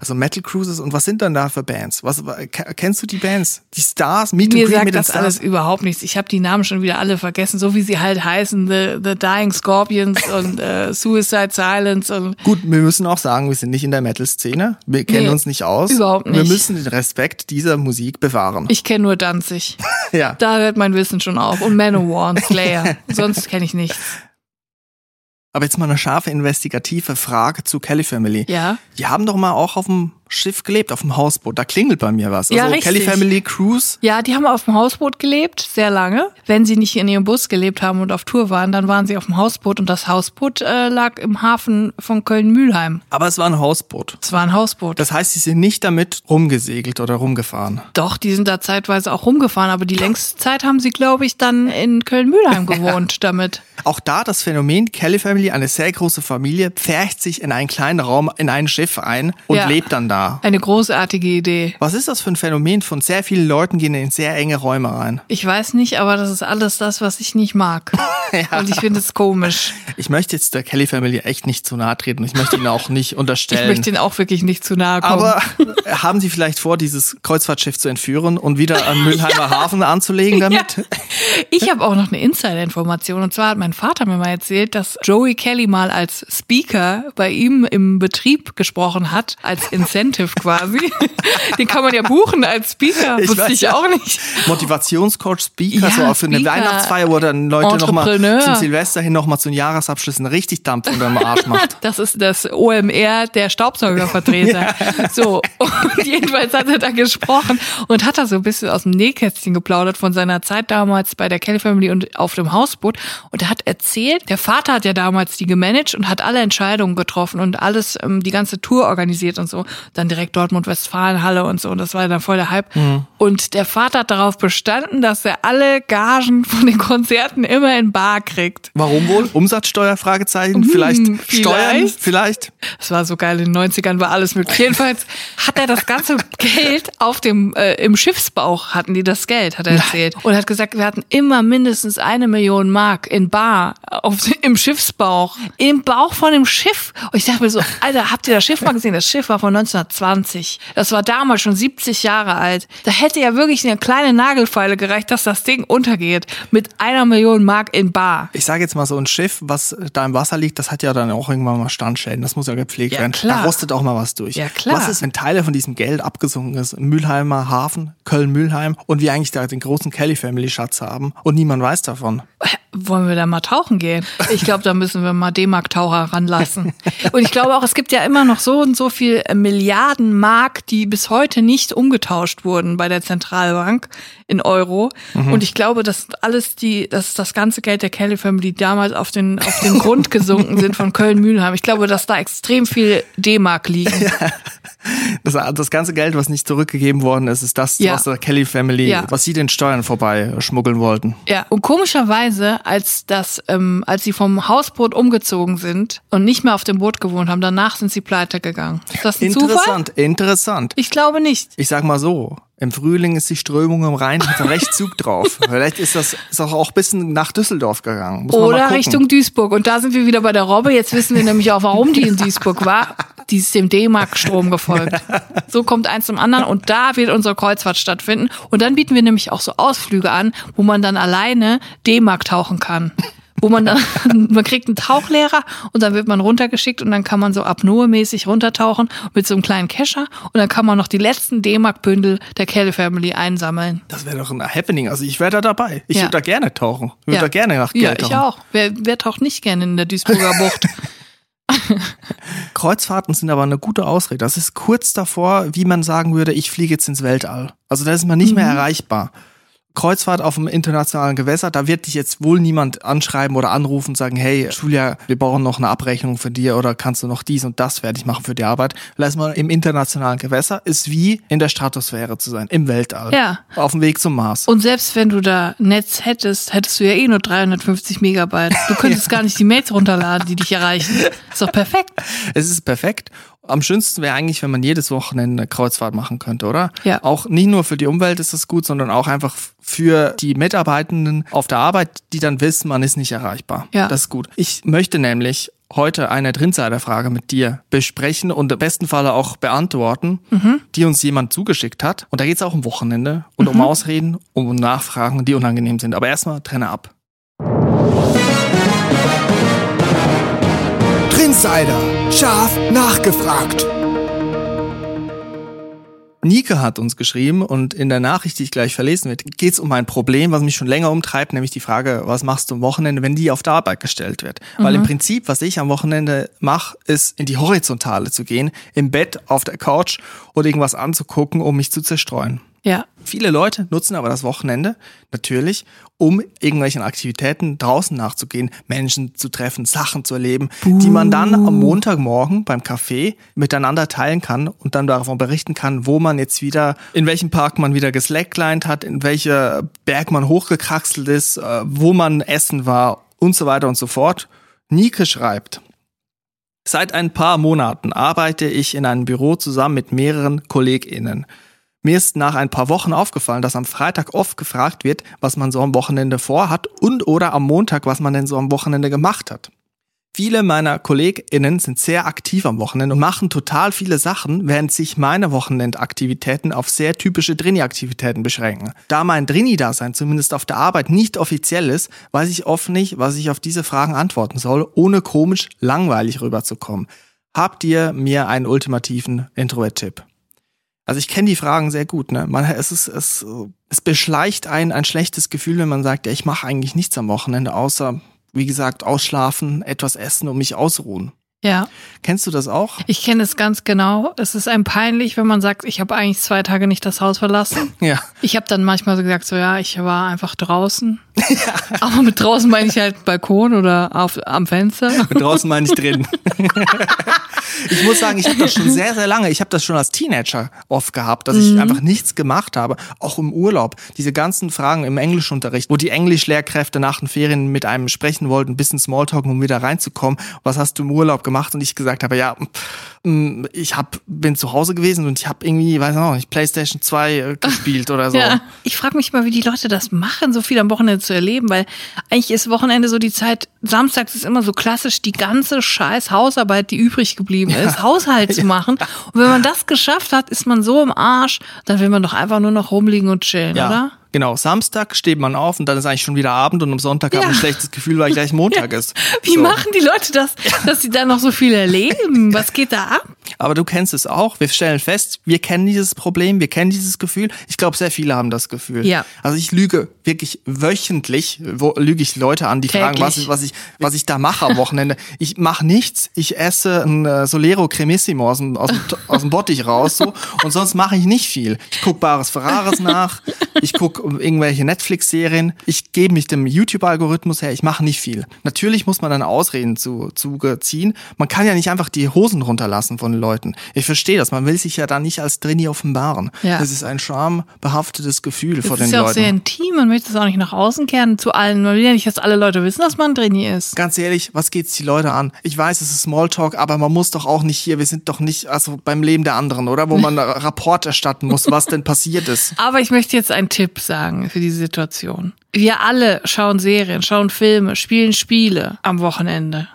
Also Metal Cruises und was sind dann da für Bands? Was ke- kennst du die Bands? Die Stars, Meet Mir sagt mit das Stars? alles überhaupt nichts. Ich habe die Namen schon wieder alle vergessen, so wie sie halt heißen. The, the Dying Scorpions und äh, Suicide Silence und Gut, wir müssen auch sagen, wir sind nicht in der Metal-Szene. Wir kennen Nee, uns nicht aus. Überhaupt Wir nicht. müssen den Respekt dieser Musik bewahren. ich kenne nur Danzig. ja. Da hört mein Wissen schon auf. Und Manowar und Slayer. Sonst kenne ich nichts. Aber jetzt mal eine scharfe investigative Frage zu Kelly Family. Ja. Die haben doch mal auch auf dem Schiff gelebt, auf dem Hausboot. Da klingelt bei mir was. Ja, also richtig. Kelly Family Cruise. Ja, die haben auf dem Hausboot gelebt, sehr lange. Wenn sie nicht in ihrem Bus gelebt haben und auf Tour waren, dann waren sie auf dem Hausboot und das Hausboot äh, lag im Hafen von Köln-Mühlheim. Aber es war ein Hausboot. Es war ein Hausboot. Das heißt, sie sind nicht damit rumgesegelt oder rumgefahren. Doch, die sind da zeitweise auch rumgefahren, aber die längste Zeit haben sie, glaube ich, dann in Köln-Mühlheim gewohnt damit. Auch da das Phänomen Kelly Family, eine sehr große Familie, pfercht sich in einen kleinen Raum, in ein Schiff ein und Ja. lebt dann da. Eine großartige Idee. Was ist das für ein Phänomen von sehr vielen Leuten gehen in sehr enge Räume rein? Ich weiß nicht, aber das ist alles das, was ich nicht mag. Und ich finde es komisch. Ich möchte jetzt der Kelly Family echt nicht zu nahe treten. Ich möchte ihnen auch nicht Ich unterstellen. möchte ihnen auch wirklich nicht zu nahe kommen. aber haben Sie vielleicht vor, dieses Kreuzfahrtschiff zu entführen und wieder am Mülheimer Hafen anzulegen damit? Ich habe auch noch eine Insider-Information. Und zwar hat mein Vater mir mal erzählt, dass Joey Kelly mal als Speaker bei ihm im Betrieb gesprochen hat, als Incentive quasi. Den kann man ja buchen als Speaker. Ich Wusste weiß ich ja. auch nicht. Motivationscoach, Speaker, Ja, so auch für eine Speaker, Weihnachtsfeier, wo dann Leute nochmal zum Silvester hin nochmal zum Jahresabschluss einen richtig Dampf unter dem Arsch macht. Das ist das OMR der Staubsaugervertreter. So, und jedenfalls hat er da gesprochen und hat da so ein bisschen aus dem Nähkästchen geplaudert von seiner Zeit damals bei der Kelly Family und auf dem Hausboot. Und er hat erzählt, der Vater hat ja damals die gemanagt und hat alle Entscheidungen getroffen und alles, ähm, die ganze Tour organisiert und so. Dann direkt Dortmund-Westfalen-Halle und so. Und das war dann voll der Hype. Und der Vater hat darauf bestanden, dass er alle Gagen von den Konzerten immer in Bar kriegt. Warum wohl? Umsatzsteuer? Fragezeichen? Vielleicht, Hm, Steuern? vielleicht. Vielleicht? Das war so geil, in den 90ern war alles möglich. Jedenfalls hat er das ganze Geld auf dem, äh, im Schiffsbauch hatten die das Geld, hat er erzählt. Und hat gesagt, wir hatten immer mindestens eine Million Mark in Bar auf, im Schiffsbauch. Im Bauch von dem Schiff. Und ich dachte mir so, Alter, habt ihr das Schiff mal gesehen? Das Schiff war von 1920. Das war damals schon 70 Jahre alt. Da hätte ja wirklich eine kleine Nagelfeile gereicht, dass das Ding untergeht. Mit einer Million Mark in Bar. Ich sage jetzt mal so ein Schiff, was da im Wasser liegt, das hat ja dann auch irgendwann mal Standschäden. Das muss ja gepflegt Ja, werden. klar. Da rostet auch mal was durch. Ja, klar. Was ist, wenn Teile von diesem Geld abgesunken ist? Im Mülheimer Hafen, Köln-Mülheim und wir eigentlich da den großen Kelly Family Schatz haben und niemand weiß davon. Wollen wir da mal tauchen gehen? Ich glaube, da müssen wir mal D-Mark-Taucher ranlassen. Und ich glaube auch, es gibt ja immer noch so und so viel äh, Milliarden Mark, die bis heute nicht umgetauscht wurden bei der Zentralbank in Euro. Und ich glaube, das sind alles die, das ist das ganze Geld der Kelly Family, die damals auf den, auf den Grund gesunken sind von Köln-Mühlheim. Ich glaube, dass da extrem viel D-Mark liegen. Das, das ganze Geld, was nicht zurückgegeben worden ist, ist das Ja. aus der Kelly Family, Ja. was sie den Steuern vorbei schmuggeln wollten. Ja, und komischerweise, als das, ähm, als sie vom Hausboot umgezogen sind und nicht mehr auf dem Boot gewohnt haben, danach sind sie pleite gegangen. Ist das ein Zufall? Interessant, interessant. Ich glaube nicht. Ich sag mal so, im Frühling ist die Strömung im Rhein, hat recht Zug drauf. Vielleicht ist das ist auch, auch ein bisschen nach Düsseldorf gegangen. Muss Oder. Richtung Duisburg. Und da sind wir wieder bei der Robbe. Jetzt wissen wir nämlich auch, warum die in Duisburg war. Die ist dem D-Mark-Strom gefolgt. So kommt eins zum anderen und da wird unsere Kreuzfahrt stattfinden. Und dann bieten wir nämlich auch so Ausflüge an, wo man dann alleine D-Mark tauchen kann. Wo man dann, man kriegt einen Tauchlehrer und dann wird man runtergeschickt und dann kann man so apnoe-mäßig runtertauchen mit so einem kleinen Kescher und dann kann man noch die letzten D-Mark-Bündel der Kelly Family einsammeln. Das wäre doch ein Happening. Also ich wäre da dabei. Ich Ja. würde da gerne tauchen. Ich würde Ja. da gerne nach Geld Ja, tauchen. ich auch. Wer, wer taucht nicht gerne in der Duisburger Bucht? Kreuzfahrten sind aber eine gute Ausrede. Das ist kurz davor, wie man sagen würde, ich fliege jetzt ins Weltall. Also da ist man nicht mehr Mhm. erreichbar. Kreuzfahrt auf dem internationalen Gewässer, da wird dich jetzt wohl niemand anschreiben oder anrufen und sagen, hey, Julia, wir brauchen noch eine Abrechnung für dir oder kannst du noch dies und das fertig machen für die Arbeit. Weil erstmal im internationalen Gewässer ist wie in der Stratosphäre zu sein, im Weltall. Ja. Auf dem Weg zum Mars. Und selbst wenn du da Netz hättest, hättest du ja eh nur 350 Megabyte. Du könntest gar nicht die Mails runterladen, die dich erreichen. Ist doch perfekt. Es ist perfekt. Am schönsten wäre eigentlich, wenn man jedes Wochenende eine Kreuzfahrt machen könnte, oder? Ja. Auch nicht nur für die Umwelt ist das gut, sondern auch einfach für die Mitarbeitenden auf der Arbeit, die dann wissen, man ist nicht erreichbar. Ja. Das ist gut. Ich möchte nämlich heute eine Drinsider-Frage mit dir besprechen und im besten Falle auch beantworten, die uns jemand zugeschickt hat. Und da geht es auch um Wochenende und um Ausreden, um Nachfragen, die unangenehm sind. Aber erstmal trenne ab. Trinsider. Scharf nachgefragt. Nike hat uns geschrieben und in der Nachricht, die ich gleich verlesen werde, geht es um ein Problem, was mich schon länger umtreibt, nämlich die Frage, was machst du am Wochenende, wenn die auf der Arbeit gestellt wird? Weil im Prinzip, was ich am Wochenende mache, ist in die Horizontale zu gehen, im Bett, auf der Couch oder irgendwas anzugucken, um mich zu zerstreuen. Ja. Viele Leute nutzen aber das Wochenende natürlich, um irgendwelchen Aktivitäten draußen nachzugehen, Menschen zu treffen, Sachen zu erleben, die man dann am Montagmorgen beim Café miteinander teilen kann und dann davon berichten kann, wo man jetzt wieder, in welchem Park man wieder geslacklined hat, in welcher Berg man hochgekraxelt ist, äh, wo man essen war und so weiter und so fort. Nike schreibt, Seit ein paar Monaten arbeite ich in einem Büro zusammen mit mehreren KollegInnen. Mir ist nach ein paar Wochen aufgefallen, dass am Freitag oft gefragt wird, was man so am Wochenende vorhat und oder am Montag, was man denn so am Wochenende gemacht hat. Viele meiner KollegInnen sind sehr aktiv am Wochenende und machen total viele Sachen, während sich meine Wochenendaktivitäten auf sehr typische Drini-Aktivitäten beschränken. Da mein Drini-Dasein zumindest auf der Arbeit nicht offiziell ist, weiß ich oft nicht, was ich auf diese Fragen antworten soll, ohne komisch langweilig rüberzukommen. Habt ihr mir einen ultimativen Introvert-Tipp? Also ich kenne die Fragen sehr gut. Ne? Man, es, ist, es, es beschleicht einen ein schlechtes Gefühl, wenn man sagt, ja, ich mache eigentlich nichts am Wochenende, außer, wie gesagt, ausschlafen, etwas essen und mich ausruhen. Ja. Kennst du das auch? Ich kenne es ganz genau. Es ist einem peinlich, wenn man sagt, ich habe eigentlich zwei Tage nicht das Haus verlassen. Ja. Ich habe dann manchmal so gesagt, so ja, ich war einfach draußen. Aber mit draußen meine ich halt Balkon oder auf, am Fenster. Mit draußen meine ich drin. ich muss sagen, ich habe das schon sehr, sehr lange. Ich habe das schon als Teenager oft gehabt, dass ich einfach nichts gemacht habe. Auch im Urlaub. Diese ganzen Fragen im Englischunterricht, wo die Englischlehrkräfte nach den Ferien mit einem sprechen wollten, ein bisschen Smalltalk, um wieder reinzukommen. Was hast du im Urlaub gemacht? Und ich gesagt habe, ja, mm, ich hab, bin zu Hause gewesen und ich habe irgendwie, weiß noch nicht, Playstation 2 äh, gespielt oder so. Ja. Ich frage mich mal, wie die Leute das machen, so viel am Wochenende zu erleben, weil eigentlich ist Wochenende so die Zeit, samstags ist immer so klassisch die ganze scheiß Hausarbeit, die übrig geblieben ist, Haushalt zu machen. Und wenn man das geschafft hat, ist man so im Arsch, dann will man doch einfach nur noch rumliegen und chillen, Ja, oder? Genau. Samstag steht man auf und dann ist eigentlich schon wieder Abend und am Sonntag hat man Ja. ein schlechtes Gefühl, weil gleich Montag ist. Wie So. machen die Leute das, dass sie da noch so viel erleben? Was geht da ab? Aber du kennst es auch. Wir stellen fest, wir kennen dieses Problem, wir kennen dieses Gefühl. Ich glaube, sehr viele haben das Gefühl. Ja. Also ich lüge wirklich wöchentlich, wo, lüge ich Leute an, die fragen, was, Täglich. ich- was ich, was ich da mache am Wochenende. Ich mache nichts. Ich esse ein äh, Solero Cremissimo aus dem, aus dem, aus dem Bottich raus, so. Und sonst mache ich nicht viel. Ich gucke Bares Ferraris nach. Ich gucke irgendwelche Netflix-Serien. Ich gebe mich dem YouTube-Algorithmus her. Ich mache nicht viel. Natürlich muss man dann Ausreden zu, Zuge ziehen. Man kann ja nicht einfach die Hosen runterlassen von den Leuten. Ich verstehe das. Man will sich ja da nicht als Drini offenbaren. Ja. Das ist ein schambehaftetes Gefühl vor Das den ist ja auch Leuten. sehr intim, man möchte es auch nicht nach außen kehren zu allen. Man will ja nicht, dass alle Leute wissen, dass man Drini ist. Ganz ehrlich, was geht's die Leute an? Ich weiß, es ist Smalltalk, aber man muss doch auch nicht hier, wir sind doch nicht, also beim Leben der anderen, oder? Wo man Rapport erstatten muss, was denn passiert ist. Aber ich möchte jetzt einen Tipp sagen für diese Situation. Wir alle schauen Serien, schauen Filme, spielen Spiele am Wochenende.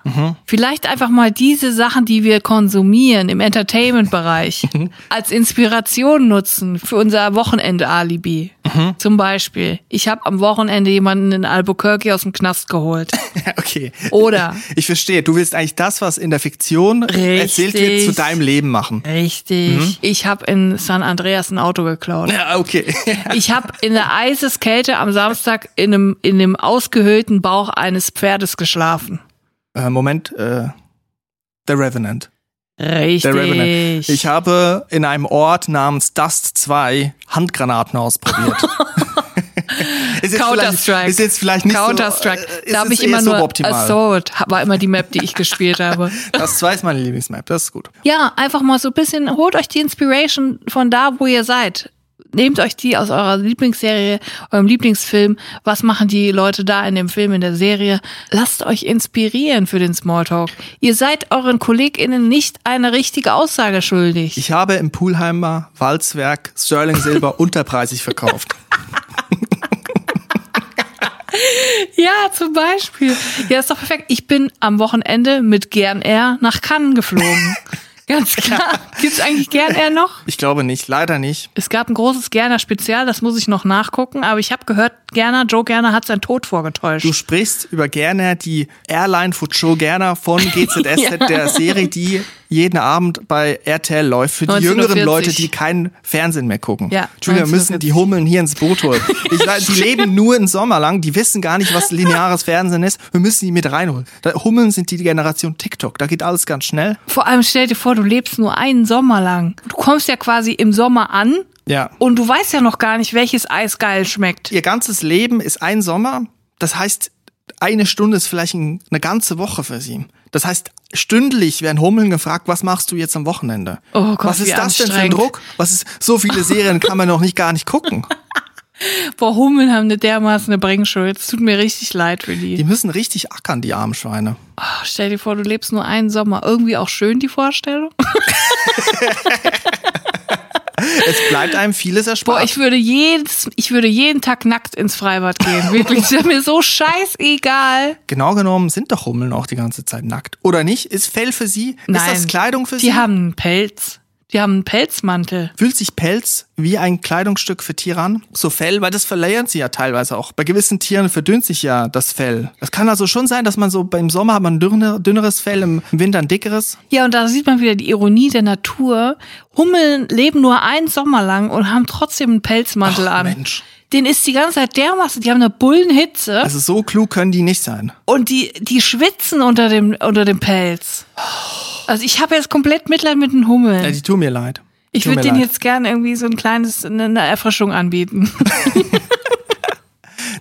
Vielleicht einfach mal diese Sachen, die wir konsumieren im Entertainment-Bereich, als Inspiration nutzen für unser Wochenende-Alibi. Zum Beispiel, ich habe am Wochenende jemanden in Albuquerque aus dem Knast geholt. okay. Oder Ich verstehe, du willst eigentlich das, was in der Fiktion erzählt wird, Richtig. zu deinem Leben machen. richtig, ich habe in San Andreas ein Auto geklaut. Ja, okay. Ich habe in der Eiseskälte am Samstag in einem, in dem ausgehöhlten Bauch eines Pferdes geschlafen. äh, Moment, äh, The Revenant. Richtig. Der Revenant. Ich habe in einem Ort namens Dust 2 Handgranaten ausprobiert. Counter-Strike. vielleicht- Ist jetzt vielleicht nicht Counter-Strike. so, äh, da ist habe ich immer nur suboptimal. Assault, war immer die Map, die ich gespielt habe. Das 2 ist meine Lieblingsmap, das ist gut. Ja, einfach mal so ein bisschen, holt euch die Inspiration von da, wo ihr seid. Nehmt euch die aus eurer Lieblingsserie, eurem Lieblingsfilm. Was machen die Leute da in dem Film, in der Serie? Lasst euch inspirieren für den Smalltalk. Ihr seid euren KollegInnen nicht eine richtige Aussage schuldig. Ich habe im Pulheimer Walzwerk Sterling Silber unterpreisig verkauft. Ja, zum Beispiel. Ja, ist doch perfekt. Ich bin am Wochenende mit Gern Air nach Cannes geflogen. Ganz klar. Gibt's eigentlich Gern Air noch? Ich glaube nicht, leider nicht. Es gab ein großes Gerner Spezial, das muss ich noch nachgucken, aber ich habe gehört, Gerner, Joe Gerner hat seinen Tod vorgetäuscht. Du sprichst über Gerner, die Airline von Joe Gerner von GZSZ, Ja. der Serie, die jeden Abend bei RTL läuft. Für die 1940. jüngeren Leute, die keinen Fernsehen mehr gucken. Ja, Julia, wir müssen 1940. die Hummeln hier ins Boot holen. Ich die leben nur im Sommer lang, die wissen gar nicht, was lineares Fernsehen ist. Wir müssen die mit reinholen. Da- Hummeln sind die Generation TikTok. Da geht alles ganz schnell. Vor allem stell dir vor, du lebst nur einen Sommer lang. Du kommst ja quasi im Sommer an Ja. und du weißt ja noch gar nicht, welches Eis geil schmeckt. Ihr ganzes Leben ist ein Sommer. Das heißt, eine Stunde ist vielleicht ein, eine ganze Woche für sie. Das heißt, stündlich werden Hummeln gefragt, was machst du jetzt am Wochenende? Oh Gott, was ist das denn für ein. Druck? Was ist, so viele Serien kann man noch nicht gar nicht gucken. Boah, Hummeln haben eine dermaßen eine Bringschuld. Es tut mir richtig leid für die. Die müssen richtig ackern, die armen Schweine. Oh, stell dir vor, du lebst nur einen Sommer. Irgendwie auch schön, die Vorstellung. Es bleibt einem vieles erspart. Boah, ich würde jedes, ich würde jeden Tag nackt ins Freibad gehen. Wirklich, wäre mir so scheißegal. genau genommen sind doch Hummeln auch die ganze Zeit nackt. Oder nicht? Ist Fell für sie? Nein. Ist das Kleidung für Die sie? haben einen Pelz. Die haben einen Pelzmantel. Fühlt sich Pelz wie ein Kleidungsstück für Tiere an? So Fell, weil das verleiern sie ja teilweise auch. Bei gewissen Tieren verdünnt sich ja das Fell. Es kann also schon sein, dass man so beim Sommer hat man ein dünner, dünneres Fell, im Winter ein dickeres. Ja, und da sieht man wieder die Ironie der Natur. Hummeln leben nur einen Sommer lang und haben trotzdem einen Pelzmantel Ach, an. Mensch. Den ist die ganze Zeit dermaßen, die haben eine Bullenhitze Also so klug können die nicht sein. und die, die schwitzen unter dem, unter dem Pelz. Also ich habe jetzt komplett Mitleid mit den Hummeln. Ja, die tun mir leid. ich Tut würde denen leid. jetzt gerne irgendwie so ein kleines, eine eine Erfrischung anbieten.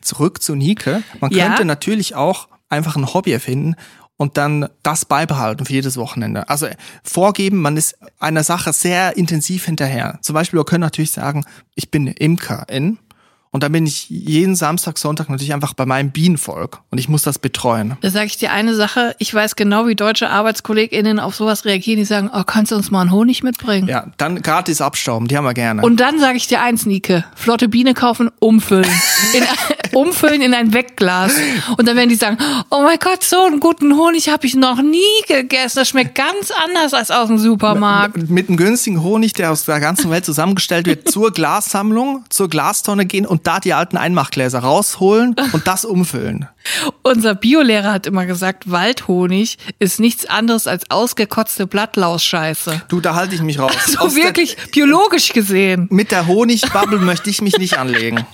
Zurück zu Nike. Man Ja. könnte natürlich auch einfach ein Hobby erfinden und dann das beibehalten für jedes Wochenende. Also vorgeben, man ist einer Sache sehr intensiv hinterher. Zum Beispiel, wir können natürlich sagen, ich bin Imkerin und dann bin ich jeden Samstag, Sonntag natürlich einfach bei meinem Bienenvolk und ich muss das betreuen. Da sage ich dir eine Sache, ich weiß genau, wie deutsche ArbeitskollegInnen auf sowas reagieren. Die sagen, oh, kannst du uns mal einen Honig mitbringen? Ja, dann gratis abstauben, die haben wir gerne. Und dann sage ich dir eins, Nike, flotte Biene kaufen, umfüllen. In, umfüllen in ein Wegglas. Und dann werden die sagen, oh mein Gott, so einen guten Honig habe ich noch nie gegessen. Das schmeckt ganz anders als aus dem Supermarkt. mit einem günstigen Honig, der aus der ganzen Welt zusammengestellt wird, zur Glassammlung, zur Glastonne gehen und da die alten Einmachgläser rausholen und das umfüllen. Unser Biolehrer hat immer gesagt, Waldhonig ist nichts anderes als ausgekotzte Blattlausscheiße. Du, da halte ich mich raus. So der- wirklich biologisch gesehen. Mit der Honigbubble möchte ich mich nicht anlegen.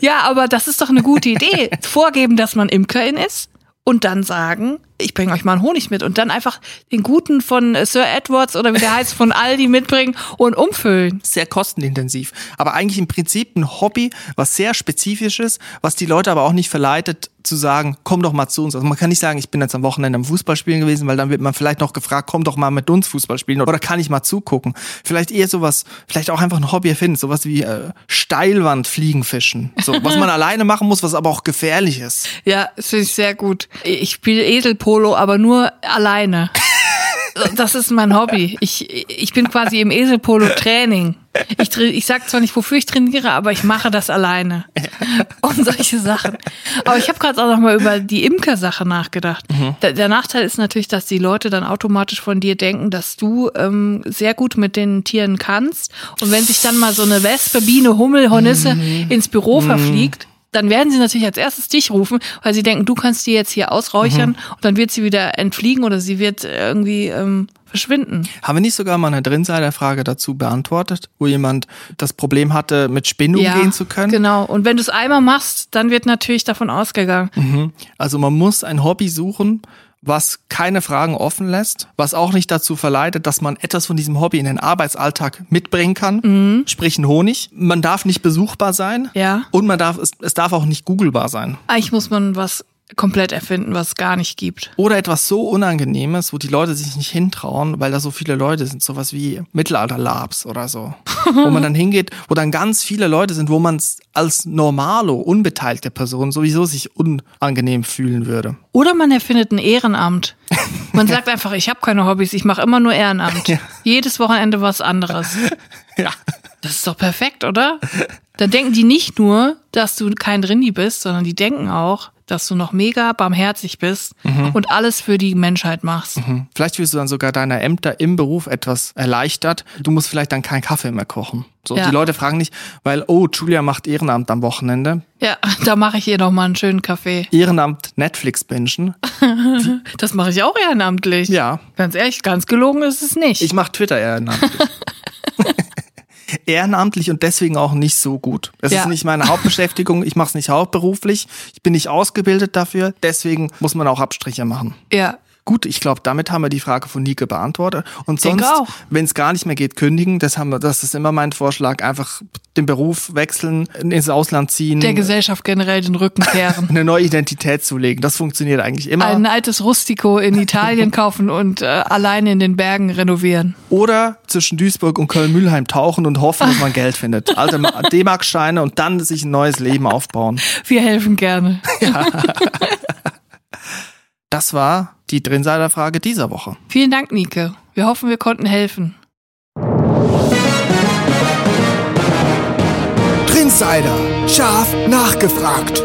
Ja, aber das ist doch eine gute Idee. Vorgeben, dass man Imkerin ist und dann sagen, ich bringe euch mal einen Honig mit und dann einfach den guten von äh, Sir Edwards oder wie der heißt von Aldi mitbringen und umfüllen. Sehr kostenintensiv. Aber eigentlich im Prinzip ein Hobby, was sehr spezifisch ist, was die Leute aber auch nicht verleitet, zu sagen, komm doch mal zu uns. Also man kann nicht sagen, ich bin jetzt am Wochenende am Fußballspielen gewesen, weil dann wird man vielleicht noch gefragt, komm doch mal mit uns Fußball spielen oder kann ich mal zugucken. Vielleicht eher sowas, vielleicht auch einfach ein Hobby erfinden, sowas wie äh, Steilwandfliegenfischen. So, was man alleine machen muss, was aber auch gefährlich ist. Ja, das finde ich sehr gut. Ich spiele Eselpolo, aber nur alleine. Das ist mein Hobby. Ich, ich bin quasi im Eselpolo-Training. Ich, ich sag zwar nicht, wofür ich trainiere, aber ich mache das alleine. Und solche Sachen. Aber ich habe gerade auch noch mal über die Imker-Sache nachgedacht. Der, der Nachteil ist natürlich, dass die Leute dann automatisch von dir denken, dass du ähm, sehr gut mit den Tieren kannst. Und wenn sich dann mal so eine Wespe, Biene, Hummel, Hornisse ins Büro verfliegt, dann werden sie natürlich als erstes dich rufen, weil sie denken, du kannst die jetzt hier ausräuchern und dann wird sie wieder entfliegen oder sie wird irgendwie ähm, verschwinden. Haben wir nicht sogar mal eine Drinsider-Frage dazu beantwortet, wo jemand das Problem hatte, mit Spinnen umgehen zu können? Genau. Und wenn du es einmal machst, dann wird natürlich davon ausgegangen. Also man muss ein Hobby suchen, was keine Fragen offen lässt, was auch nicht dazu verleitet, dass man etwas von diesem Hobby in den Arbeitsalltag mitbringen kann, sprich ein Honig. Man darf nicht besuchbar sein Ja. und man darf, es, es darf auch nicht googelbar sein. Eigentlich muss man was komplett erfinden, was es gar nicht gibt. Oder etwas so Unangenehmes, wo die Leute sich nicht hintrauen, weil da so viele Leute sind, sowas wie Mittelalter-Labs oder so. wo man dann hingeht, wo dann ganz viele Leute sind, wo man als normalo, unbeteiligte Person sowieso sich unangenehm fühlen würde. Oder man erfindet ein Ehrenamt. Man sagt einfach, ich habe keine Hobbys, ich mache immer nur Ehrenamt. Ja. Jedes Wochenende was anderes. Ja. Das ist doch perfekt, oder? Dann denken die nicht nur, dass du kein Drinni bist, sondern die denken auch, dass du noch mega barmherzig bist und alles für die Menschheit machst. Hm. Vielleicht wirst du dann sogar deine Ämter im Beruf etwas erleichtert. Du musst vielleicht dann keinen Kaffee mehr kochen. So, Ja. die Leute fragen nicht, weil, oh, Julia macht Ehrenamt am Wochenende. Ja, da mache ich ihr noch mal einen schönen Kaffee. Ehrenamt Netflix bingen. Das mache ich auch ehrenamtlich. Ja. Ganz ehrlich, ganz gelogen ist es nicht. Ich mache Twitter ehrenamtlich. ehrenamtlich und deswegen auch nicht so gut. Es Ja. ist nicht meine Hauptbeschäftigung, ich mache es nicht hauptberuflich, ich bin nicht ausgebildet dafür, deswegen muss man auch Abstriche machen. ja, Gut, ich glaube, damit haben wir die Frage von Nike beantwortet. Und sonst, wenn es gar nicht mehr geht, kündigen. Das haben wir, das ist immer mein Vorschlag. Einfach den Beruf wechseln, ins Ausland ziehen, der Gesellschaft generell den Rücken kehren. eine neue Identität zulegen. Das funktioniert eigentlich immer. Ein altes Rustico in Italien kaufen und äh, alleine in den Bergen renovieren. Oder zwischen Duisburg und Köln-Mühlheim tauchen und hoffen, dass man Geld findet. Alte D-Mark-Scheine und dann sich ein neues Leben aufbauen. Wir helfen gerne. Das war die Drinsider-Frage dieser Woche. Vielen Dank, Nike. Wir hoffen, wir konnten helfen. Trinsider. Scharf nachgefragt.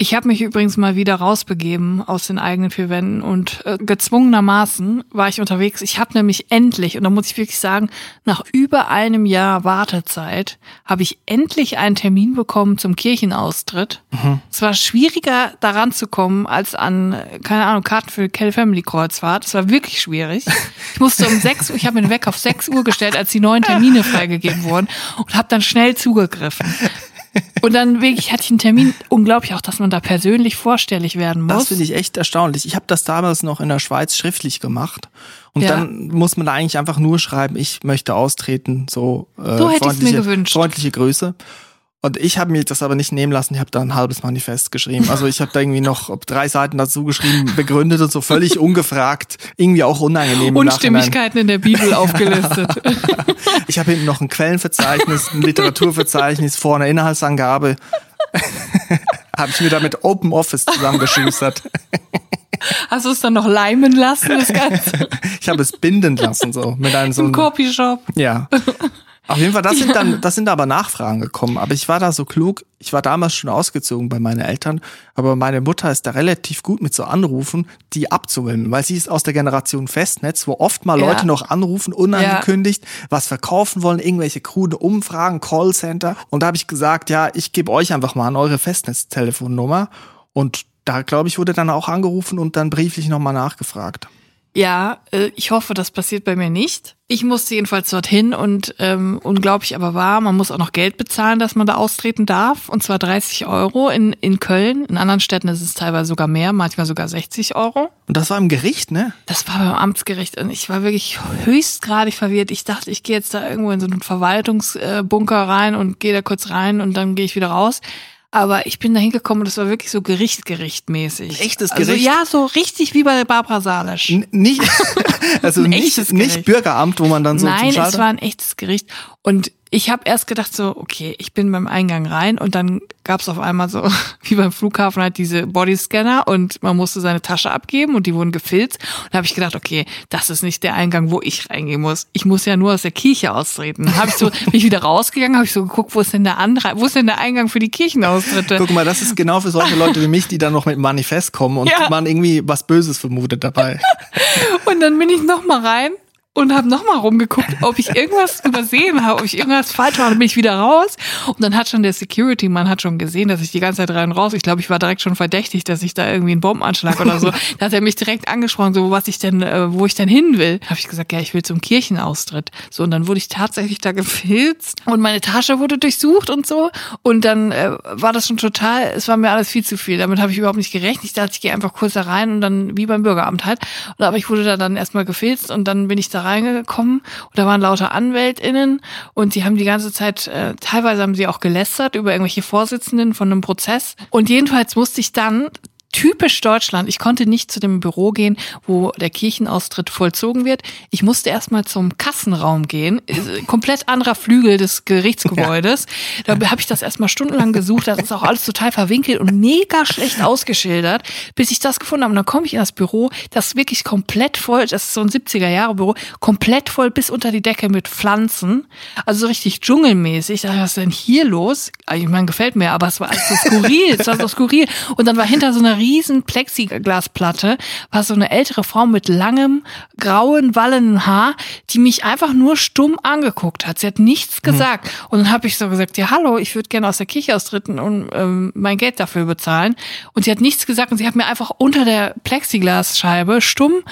Ich habe mich übrigens mal wieder rausbegeben aus den eigenen vier Wänden und äh, gezwungenermaßen war ich unterwegs. Ich habe nämlich endlich, und da muss ich wirklich sagen, nach über einem Jahr Wartezeit habe ich endlich einen Termin bekommen zum Kirchenaustritt. Es war schwieriger daran zu kommen als an, keine Ahnung, Karten für Kell Family Kreuzfahrt. Es war wirklich schwierig. Ich musste um sechs Uhr, ich habe mir den Wecker auf sechs Uhr gestellt, als die neuen Termine freigegeben wurden und habe dann schnell zugegriffen. Und dann wirklich hatte ich einen Termin, unglaublich auch, dass man da persönlich vorstellig werden muss. Das finde ich echt erstaunlich. Ich habe das damals noch in der Schweiz schriftlich gemacht. Und Ja. dann muss man da eigentlich einfach nur schreiben, ich möchte austreten, so, äh, So hätte ich's mir freundliche, gewünscht. freundliche Grüße. Und ich habe mir das aber nicht nehmen lassen, ich habe da ein halbes Manifest geschrieben. Also ich habe da irgendwie noch drei Seiten dazu geschrieben, begründet und so völlig ungefragt, irgendwie auch unangenehm. Unstimmigkeiten in der Bibel aufgelistet. Ich habe hinten noch ein Quellenverzeichnis, ein Literaturverzeichnis, vorne Inhaltsangabe. habe ich mir da mit Open Office zusammengeschustert. Hast du es dann noch leimen lassen, das Ganze? Ich habe es binden lassen, so mit einem so Im Copyshop. Ja. Auf jeden Fall, das sind dann, das sind aber Nachfragen gekommen. Aber ich war da so klug. Ich war damals schon ausgezogen bei meinen Eltern, aber meine Mutter ist da relativ gut mit so Anrufen, die abzuwimmeln, weil sie ist aus der Generation Festnetz, wo oft mal Ja. Leute noch anrufen, unangekündigt, was verkaufen wollen, irgendwelche krude Umfragen, Callcenter. Und da habe ich gesagt, ja, ich gebe euch einfach mal an eure Festnetztelefonnummer. Und da, glaube ich, wurde dann auch angerufen und dann brieflich nochmal nachgefragt. Ja, äh, ich hoffe, das passiert bei mir nicht. Ich musste jedenfalls dorthin und ähm, unglaublich aber wahr, man muss auch noch Geld bezahlen, dass man da austreten darf. Und zwar 30 Euro in, in Köln. In anderen Städten ist es teilweise sogar mehr, manchmal sogar 60 Euro. Und das war im Gericht, ne? Das war beim Amtsgericht und ich war wirklich höchstgradig verwirrt. Ich dachte, ich gehe jetzt da irgendwo in so einen Verwaltungsbunker rein und gehe da kurz rein und dann gehe ich wieder raus. Aber ich bin da hingekommen und es war wirklich so Gericht, Gerichtmäßig. Echtes also, Gericht? Ja, so richtig wie bei Barbara Salisch. N nicht, also nicht, nicht. Bürgeramt, wo man dann so Nein, zum es war ein echtes Gericht. Und ich habe erst gedacht so, okay, ich bin beim Eingang rein und dann gab es auf einmal so, wie beim Flughafen halt diese Bodyscanner und man musste seine Tasche abgeben und die wurden gefilzt. Und da habe ich gedacht, okay, das ist nicht der Eingang, wo ich reingehen muss. Ich muss ja nur aus der Kirche austreten. Dann habe ich so, bin ich wieder rausgegangen, habe ich so geguckt, wo ist denn der andere, wo ist denn der Eingang für die Kirchenaustritte? Guck mal, das ist genau für solche Leute wie mich, die dann noch mit Manifest kommen und Ja. man irgendwie was Böses vermutet dabei. Und dann bin ich noch mal rein und habe noch mal rumgeguckt, ob ich irgendwas übersehen habe, ob ich irgendwas falsch mache. Dann bin ich wieder raus und dann hat schon der Security-Mann hat schon gesehen, dass ich die ganze Zeit rein und raus. Ich glaube, ich war direkt schon verdächtig, dass ich da irgendwie einen Bombenanschlag oder so. Da hat er mich direkt angesprochen, so was ich denn, äh, wo ich denn hin will. Habe ich gesagt, ja, ich will zum Kirchenaustritt. So und dann wurde ich tatsächlich da gefilzt und meine Tasche wurde durchsucht und so. Und dann äh, war das schon total, es war mir alles viel zu viel. Damit habe ich überhaupt nicht gerechnet. Ich dachte, ich gehe einfach kurz da rein und dann wie beim Bürgeramt halt. Und aber ich wurde da dann erstmal gefilzt und dann bin ich da rein reingekommen und da waren lauter AnwältInnen und die haben die ganze Zeit, äh, teilweise haben sie auch gelästert über irgendwelche Vorsitzenden von einem Prozess. Und jedenfalls musste ich dann typisch Deutschland. Ich konnte nicht zu dem Büro gehen, wo der Kirchenaustritt vollzogen wird. Ich musste erstmal zum Kassenraum gehen. Komplett anderer Flügel des Gerichtsgebäudes. Da habe ich das erstmal stundenlang gesucht. Das ist auch alles total verwinkelt und mega schlecht ausgeschildert, bis ich das gefunden habe. Und dann komme ich in das Büro, das ist wirklich komplett voll, das ist so ein 70er-Jahre-Büro, komplett voll bis unter die Decke mit Pflanzen. Also so richtig dschungelmäßig. Ich dachte, was ist denn hier los? Ich meine, gefällt mir, aber es war alles so skurril. es war so skurril. Und dann war hinter so einer riesen Plexiglasplatte war so eine ältere Frau mit langem, grauen, wallenden Haar, die mich einfach nur stumm angeguckt hat. Sie hat nichts mhm. gesagt. Mhm. Und dann habe ich so gesagt, ja, hallo, ich würde gerne aus der Kirche austreten und ähm, mein Geld dafür bezahlen. Und sie hat nichts gesagt und sie hat mir einfach unter der Plexiglasscheibe stumm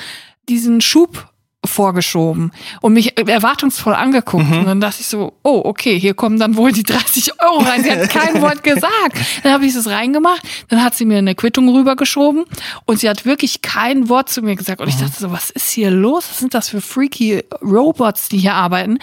diesen Schub vorgeschoben und mich erwartungsvoll angeguckt. Mhm. Und dann dachte ich so, oh, okay, hier kommen dann wohl die 30 Euro rein. Sie hat kein Wort gesagt. Dann habe ich es reingemacht, dann hat sie mir eine Quittung rübergeschoben und sie hat wirklich kein Wort zu mir gesagt. Und ich mhm. dachte so, was ist hier los? Was sind das für freaky Robots, die hier arbeiten?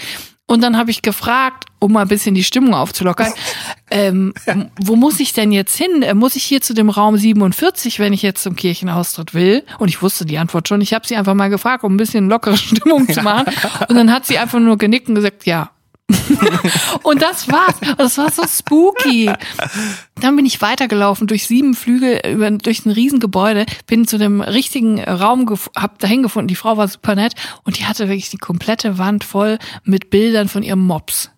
Und dann habe ich gefragt, um mal ein bisschen die Stimmung aufzulockern, ähm, wo muss ich denn jetzt hin? Äh, muss ich hier zu dem Raum 47, wenn ich jetzt zum Kirchenaustritt will? Und ich wusste die Antwort schon. Ich habe sie einfach mal gefragt, um ein bisschen lockere Stimmung zu machen. Und dann hat sie einfach nur genickt und gesagt, ja, und das war's. Das war so spooky. Dann bin ich weitergelaufen durch sieben Flügel, über, durch ein Riesengebäude, bin zu dem richtigen Raum, hab dahin gefunden. Die Frau war super nett und die hatte wirklich die komplette Wand voll mit Bildern von ihrem Mops.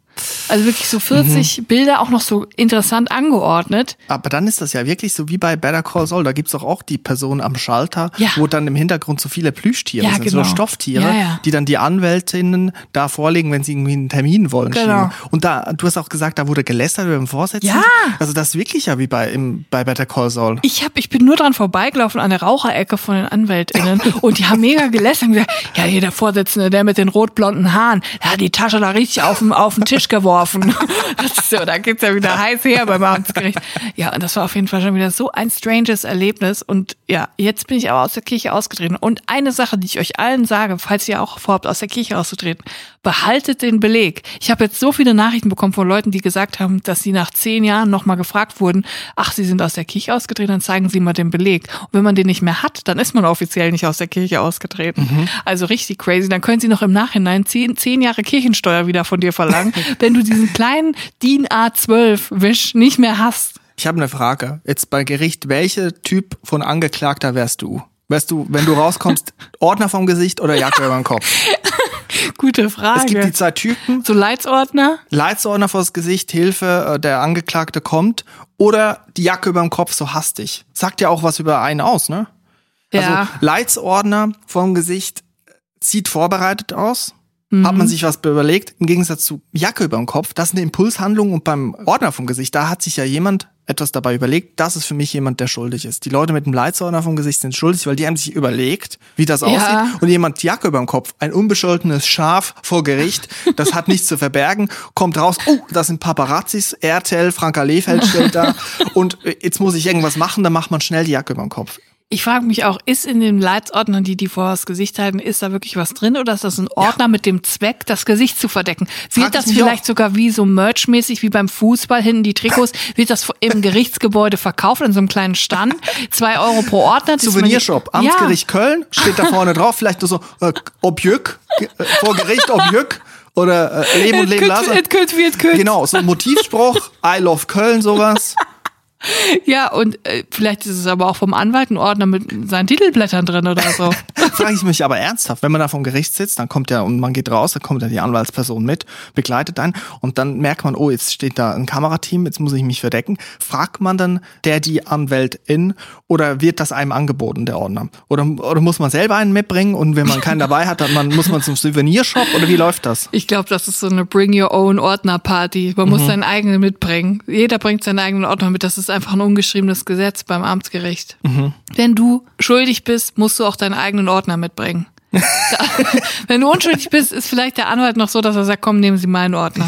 Also wirklich so 40 mhm. Bilder, auch noch so interessant angeordnet. Aber dann ist das ja wirklich so wie bei Better Call Saul. Da gibt's doch auch die Person am Schalter, ja. wo dann im Hintergrund so viele Plüschtiere ja, sind, genau. so Stofftiere, ja, die dann die Anwältinnen da vorlegen, wenn sie irgendwie einen Termin wollen. Genau. Und da, du hast auch gesagt, da wurde gelästert über den Vorsitzenden. Ja. Also das ist wirklich ja wie bei, im, bei Better Call Saul. Ich, hab, ich bin nur dran vorbeigelaufen an der Raucherecke von den Anwältinnen und die haben mega gelästert und gesagt, ja, hier der Vorsitzende, der mit den rotblonden Haaren, der hat die Tasche da richtig auf den, auf den Tisch geworfen. so, da geht's ja wieder heiß her beim Amtsgericht. Ja, und das war auf jeden Fall schon wieder so ein stranges Erlebnis. Und ja, jetzt bin ich aber aus der Kirche ausgetreten. Und eine Sache, die ich euch allen sage, falls ihr auch vorhabt, aus der Kirche auszutreten, behaltet den Beleg. Ich habe jetzt so viele Nachrichten bekommen von Leuten, die gesagt haben, dass sie nach zehn Jahren nochmal gefragt wurden, ach, sie sind aus der Kirche ausgetreten, dann zeigen sie mal den Beleg. Und wenn man den nicht mehr hat, dann ist man offiziell nicht aus der Kirche ausgetreten. Mhm. Also richtig crazy. Dann können sie noch im Nachhinein zehn, zehn Jahre Kirchensteuer wieder von dir verlangen, wenn du diesen kleinen DIN A12-Wisch nicht mehr hast. Ich habe eine Frage. Jetzt bei Gericht, welcher Typ von Angeklagter wärst du? Wärst du, wenn du rauskommst, Ordner vom Gesicht oder Jacke über den Kopf? Gute Frage. Es gibt die zwei Typen. So Leitsordner? Leitsordner vors Gesicht, Hilfe, äh, der Angeklagte kommt. Oder die Jacke über dem Kopf, so hastig. Sagt ja auch was über einen aus, ne? Ja. Also Leitsordner vom Gesicht sieht vorbereitet aus. Mhm. Hat man sich was überlegt, im Gegensatz zu Jacke über dem Kopf, das ist eine Impulshandlung und beim Ordner vom Gesicht, da hat sich ja jemand etwas dabei überlegt, das ist für mich jemand, der schuldig ist. Die Leute mit dem Leitsordner vom Gesicht sind schuldig, weil die haben sich überlegt, wie das ja. aussieht. Und jemand Jacke über dem Kopf, ein unbescholtenes Schaf vor Gericht, das hat nichts zu verbergen, kommt raus, oh, das sind Paparazzis, RTL, Franka Lehfeld steht da und jetzt muss ich irgendwas machen, dann macht man schnell die Jacke über dem Kopf. Ich frage mich auch, ist in den Leitsordnern, die die vor das Gesicht halten, ist da wirklich was drin oder ist das ein Ordner ja. mit dem Zweck, das Gesicht zu verdecken? Wird das vielleicht auch. sogar wie so Merch-mäßig, wie beim Fußball hinten die Trikots, wird das im Gerichtsgebäude verkauft in so einem kleinen Stand? Zwei Euro pro Ordner. Souvenirshop, Amtsgericht ja. Köln, steht da vorne drauf, vielleicht nur so äh, Objück, äh, vor Gericht Objück oder äh, Leben und Leben lassen. Genau, so ein Motivspruch, I love Köln, sowas. Ja, und äh, vielleicht ist es aber auch vom Anwalt ein Ordner mit seinen Titelblättern drin oder so. Frage ich mich aber ernsthaft, wenn man da vom Gericht sitzt, dann kommt ja und man geht raus, dann kommt ja die Anwaltsperson mit, begleitet einen und dann merkt man, oh, jetzt steht da ein Kamerateam, jetzt muss ich mich verdecken. Fragt man dann der die Anwältin oder wird das einem angeboten, der Ordner? Oder, oder muss man selber einen mitbringen und wenn man keinen dabei hat, dann man, muss man zum Souvenirshop oder wie läuft das? Ich glaube, das ist so eine Bring Your Own Ordner Party. Man mhm. muss seinen eigenen mitbringen. Jeder bringt seinen eigenen Ordner mit. Das ist einfach ein ungeschriebenes Gesetz beim Amtsgericht. Mhm. Wenn du schuldig bist, musst du auch deinen eigenen Ordner mitbringen. Wenn du unschuldig bist, ist vielleicht der Anwalt noch so, dass er sagt, komm, nehmen Sie meinen Ordner.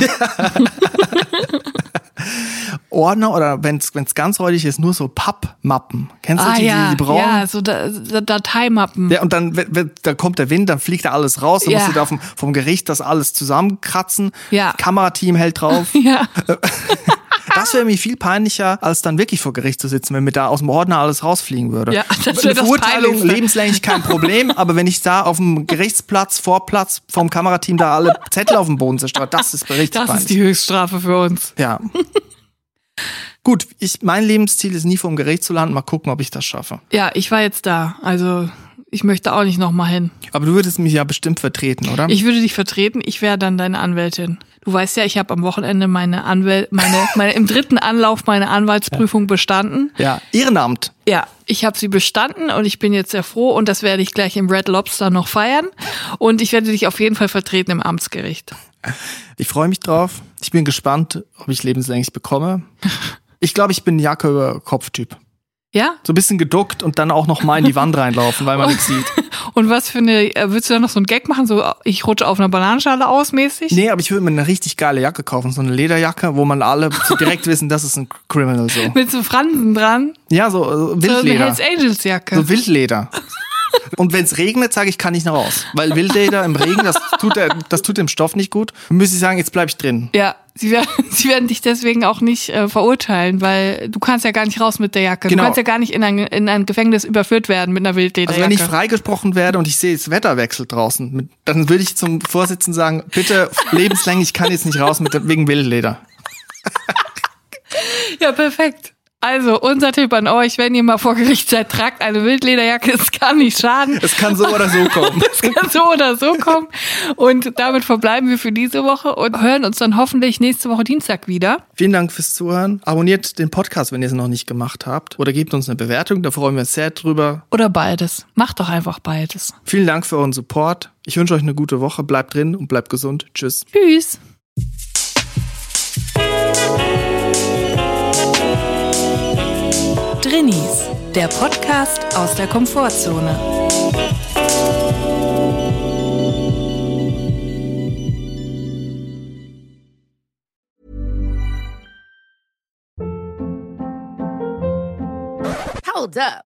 Ordner oder wenn es ganz räudig ist, nur so Pappmappen. Kennst du ah die, ja, die, die braunen? ja, so da, da, Dateimappen. Ja, und dann da kommt der Wind, dann fliegt da alles raus, dann Ja. musst du da vom, vom Gericht das alles zusammenkratzen. Ja. Kamerateam hält drauf. Ja. Das wäre mir viel peinlicher, als dann wirklich vor Gericht zu sitzen, wenn mir da aus dem Ordner alles rausfliegen würde. Ja, das Eine Verurteilung lebenslänglich kein Problem, aber wenn ich da auf dem Gerichtsplatz, Vorplatz, vom Kamerateam da alle Zettel auf dem Boden zerstreut, das ist richtig Das ist die Höchststrafe für uns. Ja. Gut, ich, mein Lebensziel ist nie vor dem Gericht zu landen. Mal gucken, ob ich das schaffe. Ja, ich war jetzt da. Also ich möchte auch nicht nochmal hin. Aber du würdest mich ja bestimmt vertreten, oder? Ich würde dich vertreten, ich wäre dann deine Anwältin. Du weißt ja, ich habe am Wochenende meine Anwäl meine, meine im dritten Anlauf meine Anwaltsprüfung bestanden. ja, Ehrenamt. Ja, ich habe sie bestanden und ich bin jetzt sehr froh und das werde ich gleich im Red Lobster noch feiern. Und ich werde dich auf jeden Fall vertreten im Amtsgericht. Ich freue mich drauf. Ich bin gespannt, ob ich lebenslänglich bekomme. Ich glaube, ich bin ein Jacke über Kopf-Typ. Ja? So ein bisschen geduckt und dann auch noch mal in die Wand reinlaufen, weil man nichts sieht. Und was für eine, äh, würdest du da noch so einen Gag machen, so ich rutsche auf einer Bananenschale aus mäßig? Nee, aber ich würde mir eine richtig geile Jacke kaufen, so eine Lederjacke, wo man alle so direkt wissen, das ist ein Criminal so. Mit so Fransen dran? Ja, so, so So eine Wildleder. Hells Angels Jacke. So Wildleder. Und wenn es regnet, sage ich, kann ich nicht raus. Weil Wildleder im Regen, das tut, der, das tut dem Stoff nicht gut. Müsste ich sagen, jetzt bleib ich drin. Ja, sie werden, sie werden dich deswegen auch nicht äh, verurteilen, weil du kannst ja gar nicht raus mit der Jacke. Genau. Du kannst ja gar nicht in ein, in ein Gefängnis überführt werden mit einer Wildlederjacke. Also wenn ich freigesprochen werde und ich sehe, das Wetter wechselt draußen, mit, dann würde ich zum Vorsitzenden sagen, bitte lebenslänglich, ich kann jetzt nicht raus mit, wegen Wildleder. ja, perfekt. Also, unser Tipp an euch, wenn ihr mal vor Gericht seid, tragt eine Wildlederjacke, es kann nicht schaden. Es kann so oder so kommen. Es kann so oder so kommen. Und damit verbleiben wir für diese Woche und hören uns dann hoffentlich nächste Woche Dienstag wieder. Vielen Dank fürs Zuhören. Abonniert den Podcast, wenn ihr es noch nicht gemacht habt. Oder gebt uns eine Bewertung, da freuen wir uns sehr drüber. Oder beides. Macht doch einfach beides. Vielen Dank für euren Support. Ich wünsche euch eine gute Woche. Bleibt drin und bleibt gesund. Tschüss. Tschüss. Drinnies, der Podcast aus der Komfortzone. Hold up.